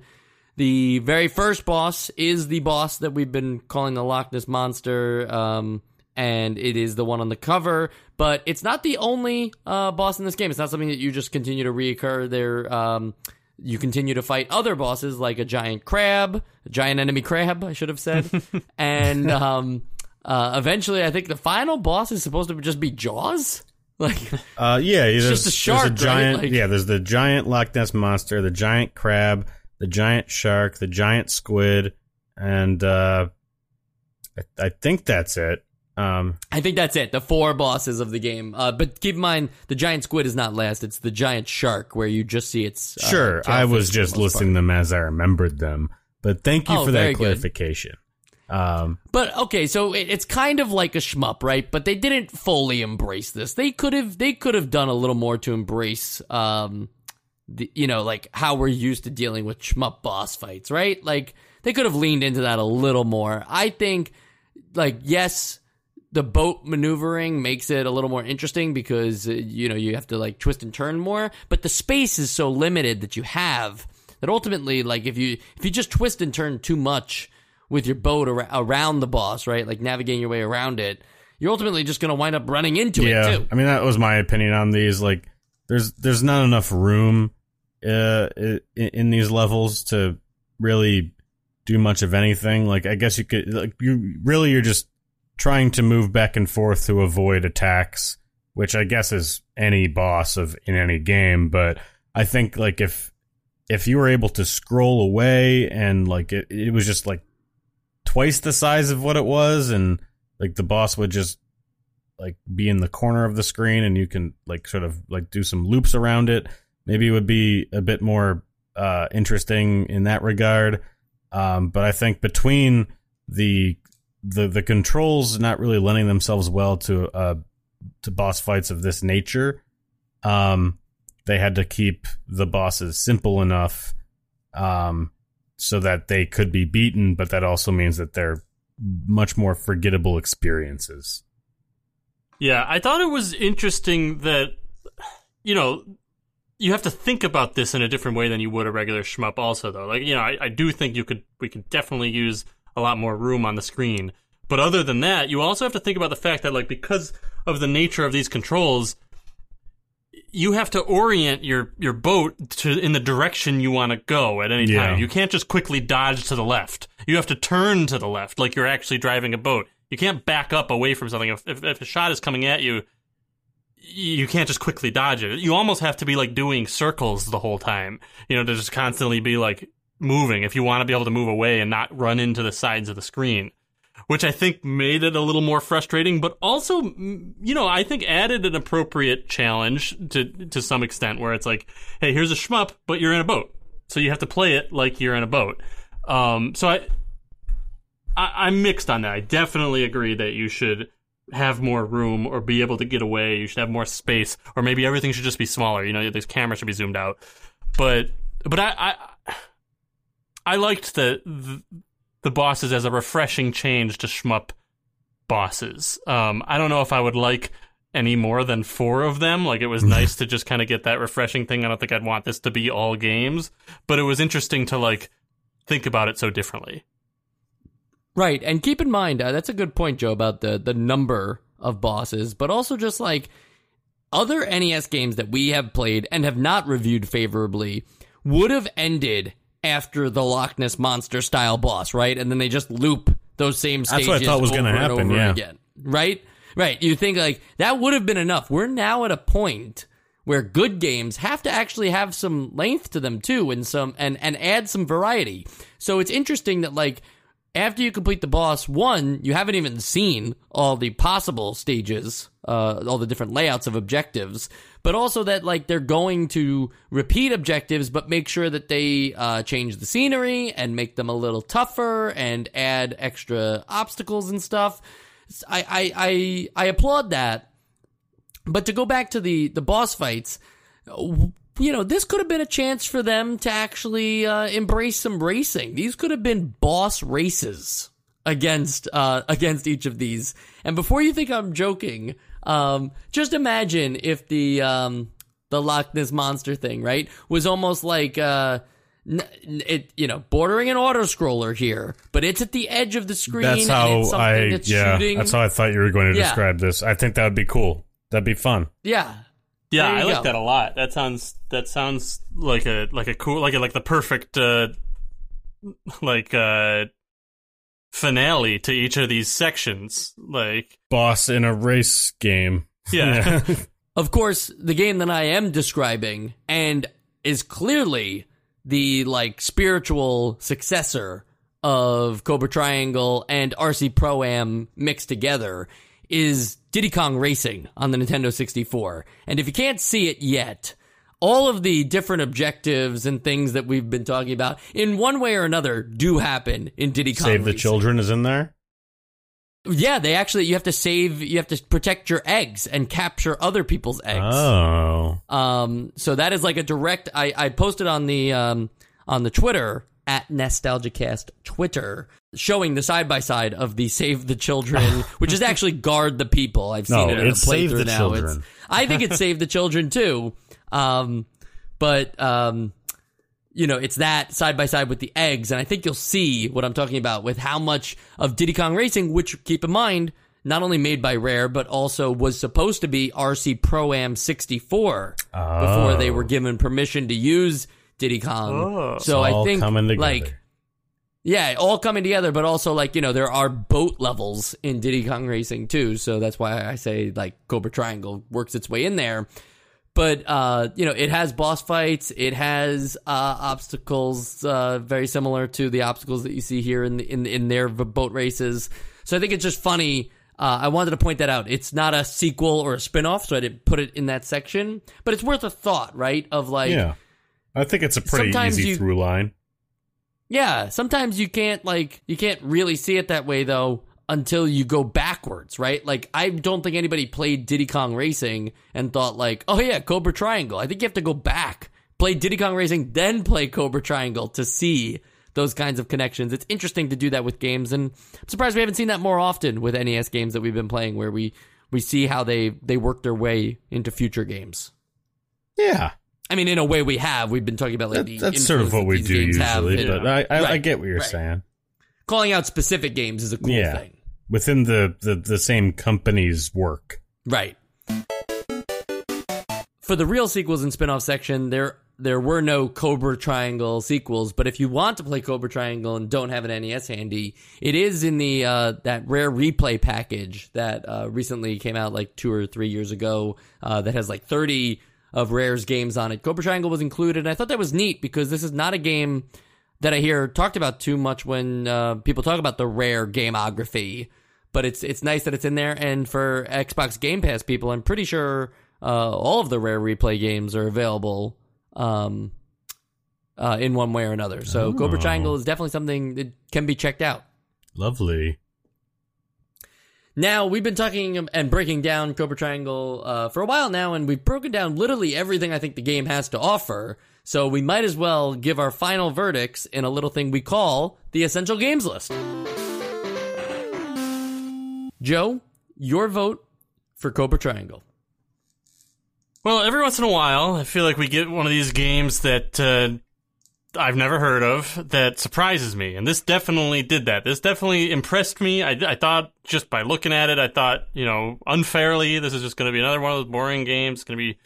The very first boss is the boss that we've been calling the Loch Ness monster, um, and it is the one on the cover. But it's not the only uh, boss in this game. It's not something that you just continue to reoccur. There, um, you continue to fight other bosses like a giant crab, a giant enemy crab, I should have said, and um, uh, eventually, I think the final boss is supposed to just be Jaws. Like, Uh, yeah, there's, just a shark, a giant. Like- yeah, there's the giant Loch Ness monster, the giant crab, the giant shark, the giant squid, and uh, I, I think that's it. Um, I think that's it. The four bosses of the game. Uh, but keep in mind, the giant squid is not last. It's the giant shark where you just see its. Uh, sure, I was fins for the just listing part. them as I remembered them, but thank you Oh, for that good. clarification. Um, But okay, so it, it's kind of like a shmup, right? But they didn't fully embrace this. They could have. They could have done a little more to embrace. Um, the, you know, like how we're used to dealing with shmup boss fights, right? Like they could have leaned into that a little more. I think, like, yes, the boat maneuvering makes it a little more interesting because uh, you know you have to like twist and turn more, but the space is so limited that you have that ultimately, like, if you if you just twist and turn too much with your boat ar- around the boss, right, like navigating your way around it, you're ultimately just going to wind up running into yeah, it too. I mean that was my opinion on these. Like, there's there's not enough room uh, in, in these levels to really do much of anything. Like, I guess you could like you really you're just trying to move back and forth to avoid attacks, which I guess is any boss of in any game. But I think like if if you were able to scroll away and like it, it was just like twice the size of what it was and like the boss would just like be in the corner of the screen and you can like sort of like do some loops around it maybe it would be a bit more uh interesting in that regard um but i think between the the the controls not really lending themselves well to uh to boss fights of this nature um they had to keep the bosses simple enough um so that they could be beaten but that also means that they're much more forgettable experiences Yeah, I thought it was interesting that you know you have to think about this in a different way than you would a regular shmup. Also, though, like you know, I, I do think you could we could definitely use a lot more room on the screen. But other than that, you also have to think about the fact that like because of the nature of these controls, you have to orient your your boat to in the direction you want to go at any Yeah. time. You can't just quickly dodge to the left. You have to turn to the left like you're actually driving a boat. You can't back up away from something. If if, if a shot is coming at you, you can't just quickly dodge it. You almost have to be like doing circles the whole time. You know, to just constantly be like moving if you want to be able to move away and not run into the sides of the screen which I think made it a little more frustrating, but also, you know, I think added an appropriate challenge to to some extent, where it's like, hey, here's a shmup, but you're in a boat, so you have to play it like you're in a boat. Um, so I, I, I'm mixed on that. I definitely agree that you should have more room or be able to get away. You should have more space, or maybe everything should just be smaller. You know, this camera should be zoomed out. But but I I, I liked the, the the bosses as a refreshing change to shmup bosses. Um, I don't know if I would like any more than four of them. Like it was nice to just kind of get that refreshing thing. I don't think I'd want this to be all games, but it was interesting to like think about it so differently. Right, and keep in mind uh, that's a good point, Joe, about the the number of bosses, but also just like other NES games that we have played and have not reviewed favorably would have ended after the Loch Ness monster style boss, right? And then they just loop those same That's stages what I thought was over gonna and happen, over yeah. again, right? Right. You think like that would have been enough. We're now at a point where good games have to actually have some length to them too and some and and add some variety. So it's interesting that like after you complete the boss, one, you haven't even seen all the possible stages, uh, all the different layouts of objectives, but also that like they're going to repeat objectives, but make sure that they uh, change the scenery and make them a little tougher and add extra obstacles and stuff. I I I, I applaud that. But to go back to the the boss fights, you know, this could have been a chance for them to actually uh, embrace some racing. These could have been boss races against uh, against each of these. And before you think I'm joking, um, just imagine if the um, the Loch Ness monster thing, right, was almost like uh, it, you know, bordering an auto scroller here, but it's at the edge of the screen. That's and how it's something I that's yeah. shooting. That's how I thought you were going to Yeah. describe this. I think that would be cool. That'd be fun. yeah. Yeah, I you like go. that a lot. That sounds that sounds like a like a cool like a, like the perfect uh like uh finale to each of these sections. Like Boss in a race game. yeah. Of course, the game that I am describing and is clearly the like spiritual successor of Cobra Triangle and RC Pro Am mixed together is Diddy Kong Racing on the Nintendo 64. And if you can't see it yet, all of the different objectives and things that we've been talking about in one way or another do happen in Diddy Kong Save the Racing. children is in there. Yeah, they actually you have to save you have to protect your eggs and capture other people's eggs. Oh, Um, so that is like a direct. I, I posted on the um, on the Twitter at NostalgiaCast Twitter showing the side by side of the Save the Children, which is actually Guard the People. I've seen No, it it's Save playthrough the now. Children. It's, I think it's Save the Children too. Um, but um, you know, it's that side by side with the eggs, and I think you'll see what I'm talking about with how much of Diddy Kong Racing, which keep in mind, not only made by Rare, but also was supposed to be RC Pro Am 64 before they were given permission to use Diddy Kong. Oh. so I think like yeah, all coming together, but also like you know there are boat levels in Diddy Kong Racing too, so that's why I say like Cobra Triangle works its way in there. But uh, you know, it has boss fights, it has uh, obstacles uh, very similar to the obstacles that you see here in the, in in their boat races. So I think it's just funny. Uh, I wanted to point that out. It's not a sequel or a spin-off, so I didn't put it in that section. But it's worth a thought, right? Of like, yeah, I think it's a pretty easy you- through line. Yeah, sometimes you can't like you can't really see it that way though until you go backwards, right? Like I don't think anybody played Diddy Kong Racing and thought like, "Oh yeah, Cobra Triangle." I think you have to go back, play Diddy Kong Racing, then play Cobra Triangle to see those kinds of connections. It's interesting to do that with games and I'm surprised we haven't seen that more often with NES games that we've been playing where we we see how they they work their way into future games. Yeah, I mean, in a way, we have. We've been talking about like that, the that's sort of what we do usually. in- But I, I, I get what you're right. saying. calling out specific games is a cool Yeah. thing. Within the, the the same company's work. Right. for the real sequels and spin-off section, there there were no Cobra Triangle sequels, but if you want to play Cobra Triangle and don't have an NES handy, it is in the uh, that rare replay package that uh, recently came out like two or three years ago. Uh, that has like thirty of Rare's games on it. Cobra Triangle was included. And I thought that was neat because this is not a game that I hear talked about too much when uh, people talk about the Rare gameography. But it's it's nice that it's in there. And for Xbox Game Pass people, I'm pretty sure uh, all of the Rare replay games are available um, uh, in one way or another. So Oh. Cobra Triangle is definitely something that can be checked out. Lovely. Now we've been talking and breaking down Cobra Triangle uh, for a while now, and we've broken down literally everything I think the game has to offer. So we might as well give our final verdicts in a little thing we call the essential games list. Joe, your vote for Cobra Triangle. Well, every once in a while, I feel like we get one of these games that uh, I've never heard of that surprises me, and this definitely did that. This definitely impressed me. I, I thought just by looking at it, I thought you know unfairly, this is just going to be another one of those boring games. It's going to be,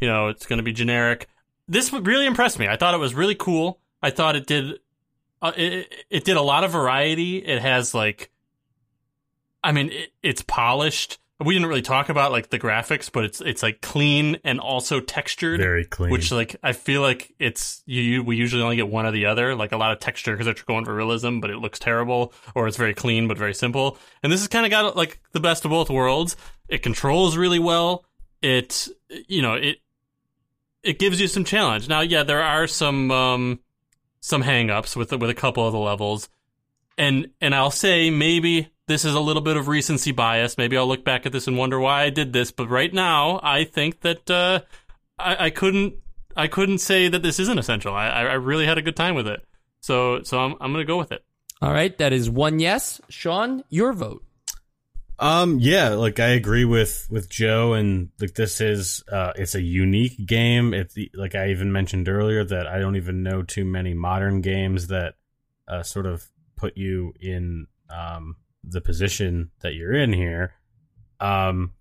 you know, it's going to be generic. This really impressed me. I thought it was really cool. I thought it did, uh, it, it did a lot of variety. It has like, I mean, it, it's polished. We didn't really talk about like the graphics, but it's it's like clean and also textured. Very clean. Which like I feel like it's you, you we usually only get one or the other, like a lot of texture because they're going for realism, but it looks terrible, or it's very clean but very simple. And this has kind of got like the best of both worlds. It controls really well. It you know it it gives you some challenge. Now, yeah, there are some um some hangups with with a couple of the levels, and and I'll say maybe this is a little bit of recency bias. Maybe I'll look back at this and wonder why I did this. But right now, I think that uh, I, I couldn't I couldn't say that this isn't essential. I, I really had a good time with it. So so I'm I'm gonna go with it. All right, that is one yes. Sean, your vote. Um, yeah, like I agree with with Joe, and like this is uh, it's a unique game. It's like I even mentioned earlier that I don't even know too many modern games that uh, sort of put you in um the position that you're in here. Um,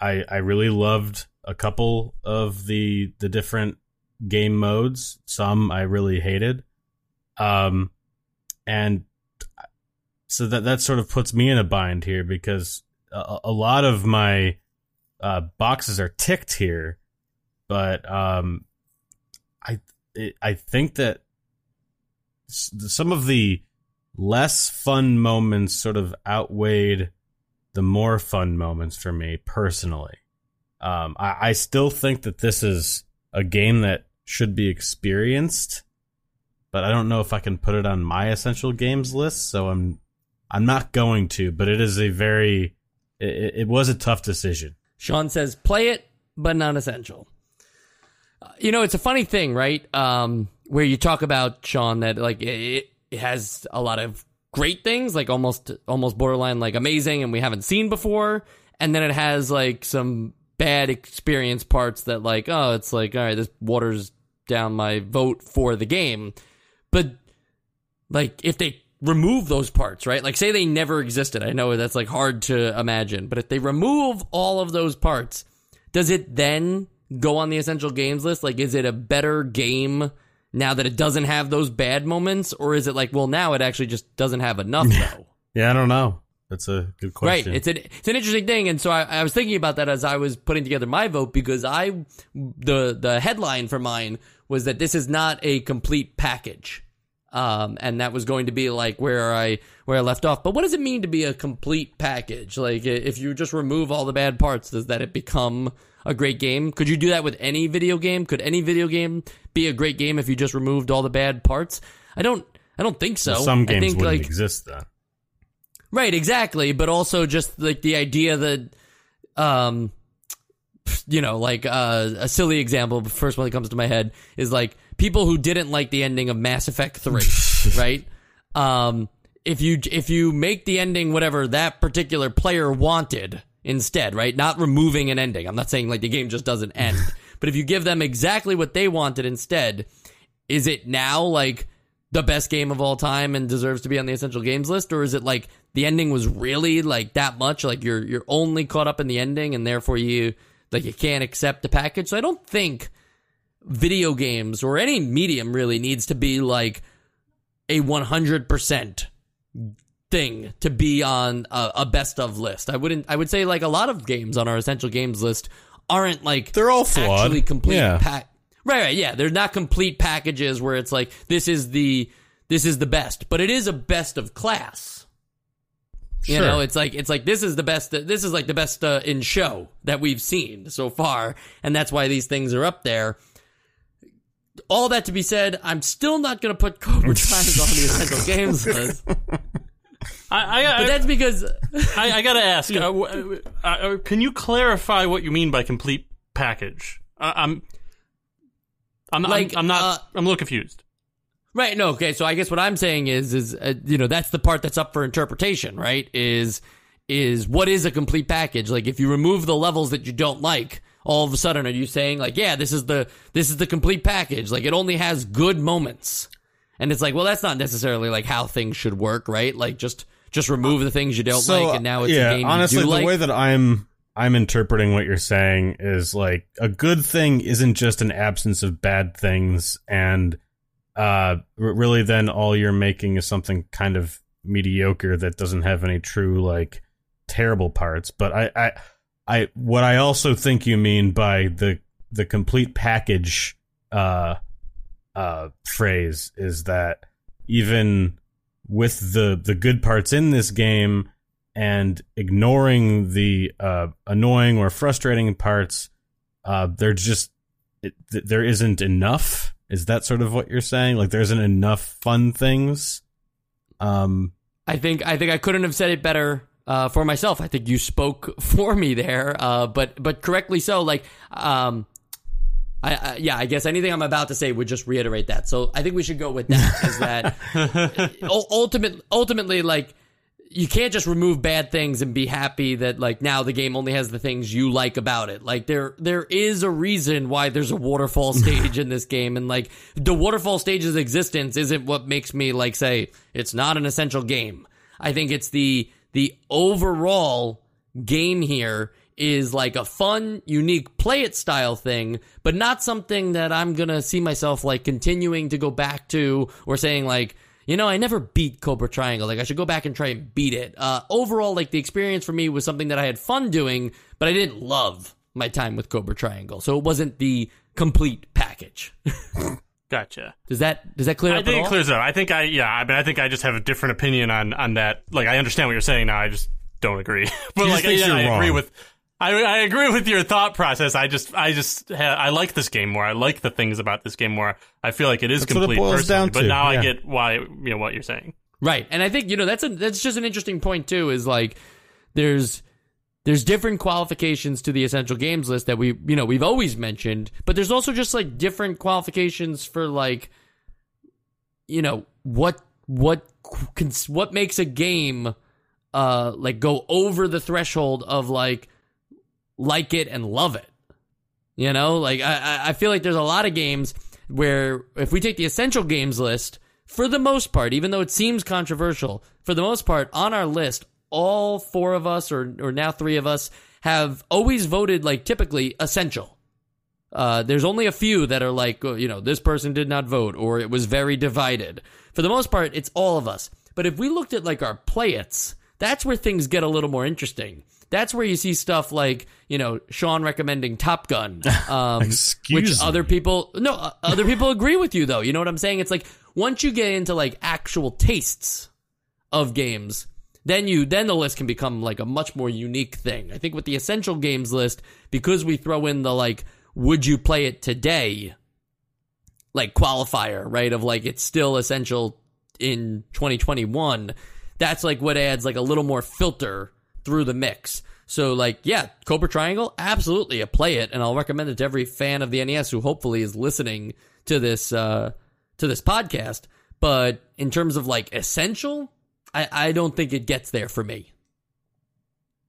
I I really loved a couple of the the different game modes. Some I really hated. Um, and so that that sort of puts me in a bind here because a, a lot of my uh, boxes are ticked here, but um, I it, I think that some of the less fun moments sort of outweighed the more fun moments for me personally. Um, I, I still think that this is a game that should be experienced, but I don't know if I can put it on my essential games list. So I'm I'm not going to, but it is a very it, it was a tough decision. Sean says, play it, but not essential. Uh, You know, it's a funny thing, right? Um, where you talk about Sean that like it, has a lot of great things, like almost almost borderline like amazing, and we haven't seen before, and then it has like some bad experience parts that like oh, it's like all right, this waters down my vote for the game, but like if they remove those parts, right? Like say they never existed. I know that's like hard to imagine, but if they remove all of those parts, does it then go on the essential games list? Like is it a better game now that it doesn't have those bad moments or is it like well now it actually just doesn't have enough though? Yeah, I don't know. That's a good question. Right. It's an it's an interesting thing, and so I, I was thinking about that as I was putting together my vote because I the the headline for mine was that this is not a complete package, um, and that was going to be like where I where I left off. But what does it mean to be a complete package? Like if you just remove all the bad parts, does that it become a great game? Could you do that with any video game? Could any video game be a great game if you just removed all the bad parts? I don't. I don't think so. Some I games think, wouldn't like, exist then. Right, exactly. But also just like the idea that, um, you know, like uh, a silly example, the first one that comes to my head is like people who didn't like the ending of Mass Effect Three, right? Um, if you if you make the ending whatever that particular player wanted instead, right? Not removing an ending. I'm not saying like the game just doesn't end, but if you give them exactly what they wanted instead, is it now like the best game of all time and deserves to be on the essential games list or is it like the ending was really like that much like you're you're only caught up in the ending and therefore you like you can't accept the package. So I don't think video games or any medium really needs to be like a 100% thing to be on a, a best of list. I wouldn't I would say like a lot of games on our essential games list aren't like They're all flawed. actually complete Yeah. pack. Right, right, yeah. They're not complete packages where it's like this is the this is the best, but it is a best of class. Sure. You know, it's like it's like this is the best. This is like the best uh, in show that we've seen so far, and that's why these things are up there. All that to be said, I'm still not going to put Cobra Triangle on the essential games list, I, I, I, that's because I, I gotta ask. Uh, w- uh, uh, can you clarify what you mean by complete package? Uh, I'm, I'm, Like, I'm, I'm not. uh, I'm a little confused. Right. No. Okay. So I guess what I'm saying is, is uh, you know, that's the part that's up for interpretation, right? Is is what is a complete package? Like, if you remove the levels that you don't like, all of a sudden, are you saying like, yeah, this is the this is the complete package? Like, it only has good moments, and it's like, well, that's not necessarily like how things should work, right? Like, just just remove the things you don't like, and now it's yeah, a game honestly, you do the like. way that I'm I'm interpreting what you're saying is like a good thing isn't just an absence of bad things, and uh, really, then all you're making is something kind of mediocre that doesn't have any true like terrible parts. But I, I, I, what I also think you mean by the the complete package uh, uh, phrase is that even with the the good parts in this game and ignoring the uh, annoying or frustrating parts, uh, there just it, there isn't enough. Is that sort of what you're saying? Like there isn't enough fun things. Um, I think I think I couldn't have said it better uh, for myself. I think you spoke for me there, uh, but but correctly so. Like, um, I, I yeah, I guess anything I'm about to say would just reiterate that. So I think we should go with that. is that ultimately ultimately like you can't just remove bad things and be happy that like now the game only has the things you like about it. Like there there is a reason why there's a waterfall stage in this game and like the waterfall stage's existence isn't what makes me like say it's not an essential game. I think it's the the overall game here is like a fun, unique play it style thing, but not something that I'm gonna see myself like continuing to go back to or saying like, you know, I never beat Cobra Triangle. Like I should go back and try and beat it. Uh, overall, like the experience for me was something that I had fun doing, but I didn't love my time with Cobra Triangle. So it wasn't the complete package. Gotcha. does that does that clear I up? think it clears it up. I think I yeah. I mean, I think I just have a different opinion on on that. Like, I understand what you're saying now. I just don't agree. but like, yeah, I agree wrong. with. I I agree with your thought process. I just I just I like this game more. I like the things about this game more. I feel like it is That's what it complete. boils personally, down but to, now I get why you know what you're saying. Right. And I think, you know, that's a that's just an interesting point too, is like there's there's different qualifications to the essential games list that we you know, we've always mentioned, but there's also just like different qualifications for like you know, what what cons- what makes a game uh like go over the threshold of like like it and love it. You know, like I I- feel like there's a lot of games where if we take the essential games list, for the most part, even though it seems controversial, for the most part, on our list, all four of us or or now three of us have always voted like typically essential. Uh, there's only a few that are like, uh, you know, this person did not vote or it was very divided. For the most part, it's all of us. But if we looked at like our play-its, that's where things get a little more interesting. That's where you see stuff like, you know, Sean recommending Top Gun. Um, Excuse which other people, no, uh, other people agree with you though. You know what I'm saying? It's like once you get into like actual tastes of games, then you then the list can become like a much more unique thing. I think with the essential games list, because we throw in the like, would you play it today? Like qualifier, right? Of like it's still essential in 2021. That's like what adds like a little more filter through the mix. So like, yeah, Cobra Triangle, absolutely, play it, and I'll recommend it to every fan of the NES who hopefully is listening to this uh to this podcast. But in terms of like essential, I, I don't think it gets there for me.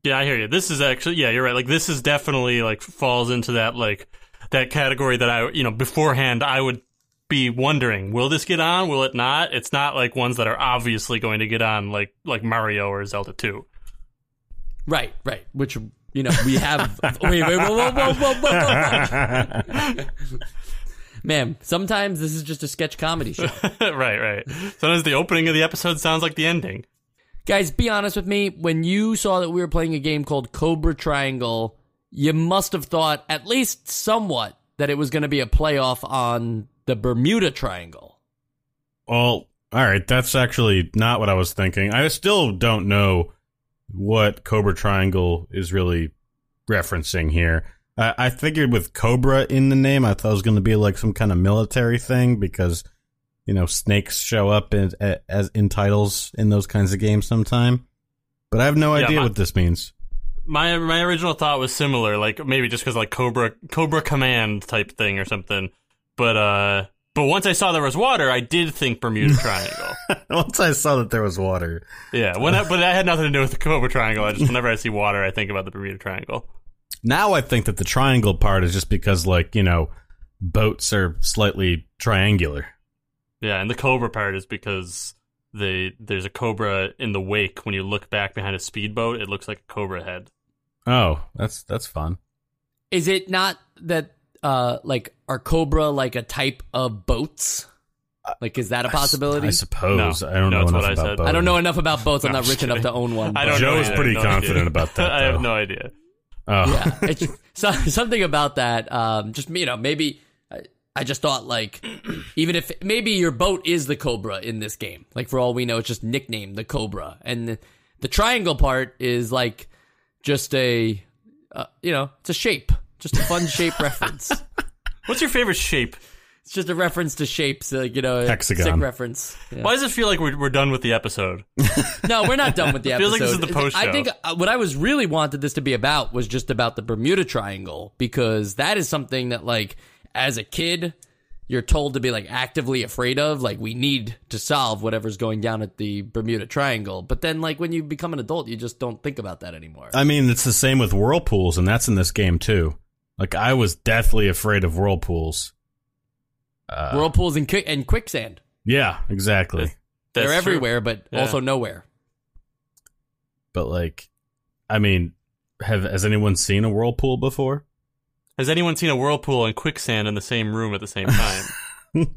Yeah, I hear you. This is actually yeah, you're right. Like this is definitely like falls into that like that category that I you know beforehand I would be wondering will this get on will it not it's not like ones that are obviously going to get on like like mario or zelda 2 Right, right. Which you know, we have. wait, wait, whoa, whoa, whoa, whoa, whoa, whoa. Man, sometimes this is just a sketch comedy show. right, right. Sometimes the opening of the episode sounds like the ending. Guys, be honest with me. When you saw that we were playing a game called Cobra Triangle, you must have thought, at least somewhat, that it was going to be a playoff on the Bermuda Triangle. Well, all right, that's actually not what I was thinking. I still don't know what Cobra Triangle is really referencing here. I, I figured with Cobra in the name, I thought it was going to be like some kind of military thing because you know snakes show up in, as in titles in those kinds of games sometime. But I have no Yeah, idea my- what this means. My my original thought was similar, like maybe just because like Cobra Cobra Command type thing or something. But uh, but once I saw there was water, I did think Bermuda Triangle. Once I saw that there was water, Yeah, when I, but that had nothing to do with the Cobra Triangle. I just whenever I see water, I think about the Bermuda Triangle. now I think that the triangle part is just because like you know boats are slightly triangular. Yeah, and the Cobra part is because they there's a cobra in the wake. When you look back behind a speedboat, it looks like a cobra head. Oh, that's that's fun. Is it not that, uh, like, are Cobra like a type of boats? Like, is that a possibility? I suppose. No. I don't No, know it's enough what I about said. boats. I don't know enough about boats. I'm No, not I'm rich enough to own one. I don't Joe know. is either. pretty No confident idea. about that, I have though. no idea. Oh. yeah, it's so, something about that. Um, just you know, maybe I, I just thought like, even if maybe your boat is the Cobra in this game, like for all we know, it's just nicknamed the Cobra, and the, the triangle part is like just a, uh, you know, it's a shape, just a fun shape reference. What's your favorite shape? It's just a reference to shapes, like you know, a Hexagon. sick reference. Yeah. Why does it feel like we're, we're done with the episode? No, we're not done with the episode. Feels like this is the post I think uh, what I was really wanted this to be about was just about the Bermuda Triangle because that is something that, like, as a kid, you're told to be like actively afraid of. Like, we need to solve whatever's going down at the Bermuda Triangle. But then, like, when you become an adult, you just don't think about that anymore. I mean, it's the same with whirlpools, and that's in this game too. Like I was deathly afraid of whirlpools. Uh, Whirlpools and, qui- and quicksand. yeah, exactly. That's They're true. everywhere, but Yeah. also nowhere. But like, I mean, have has anyone seen a whirlpool before? Has anyone seen a whirlpool and quicksand in the same room at the same time?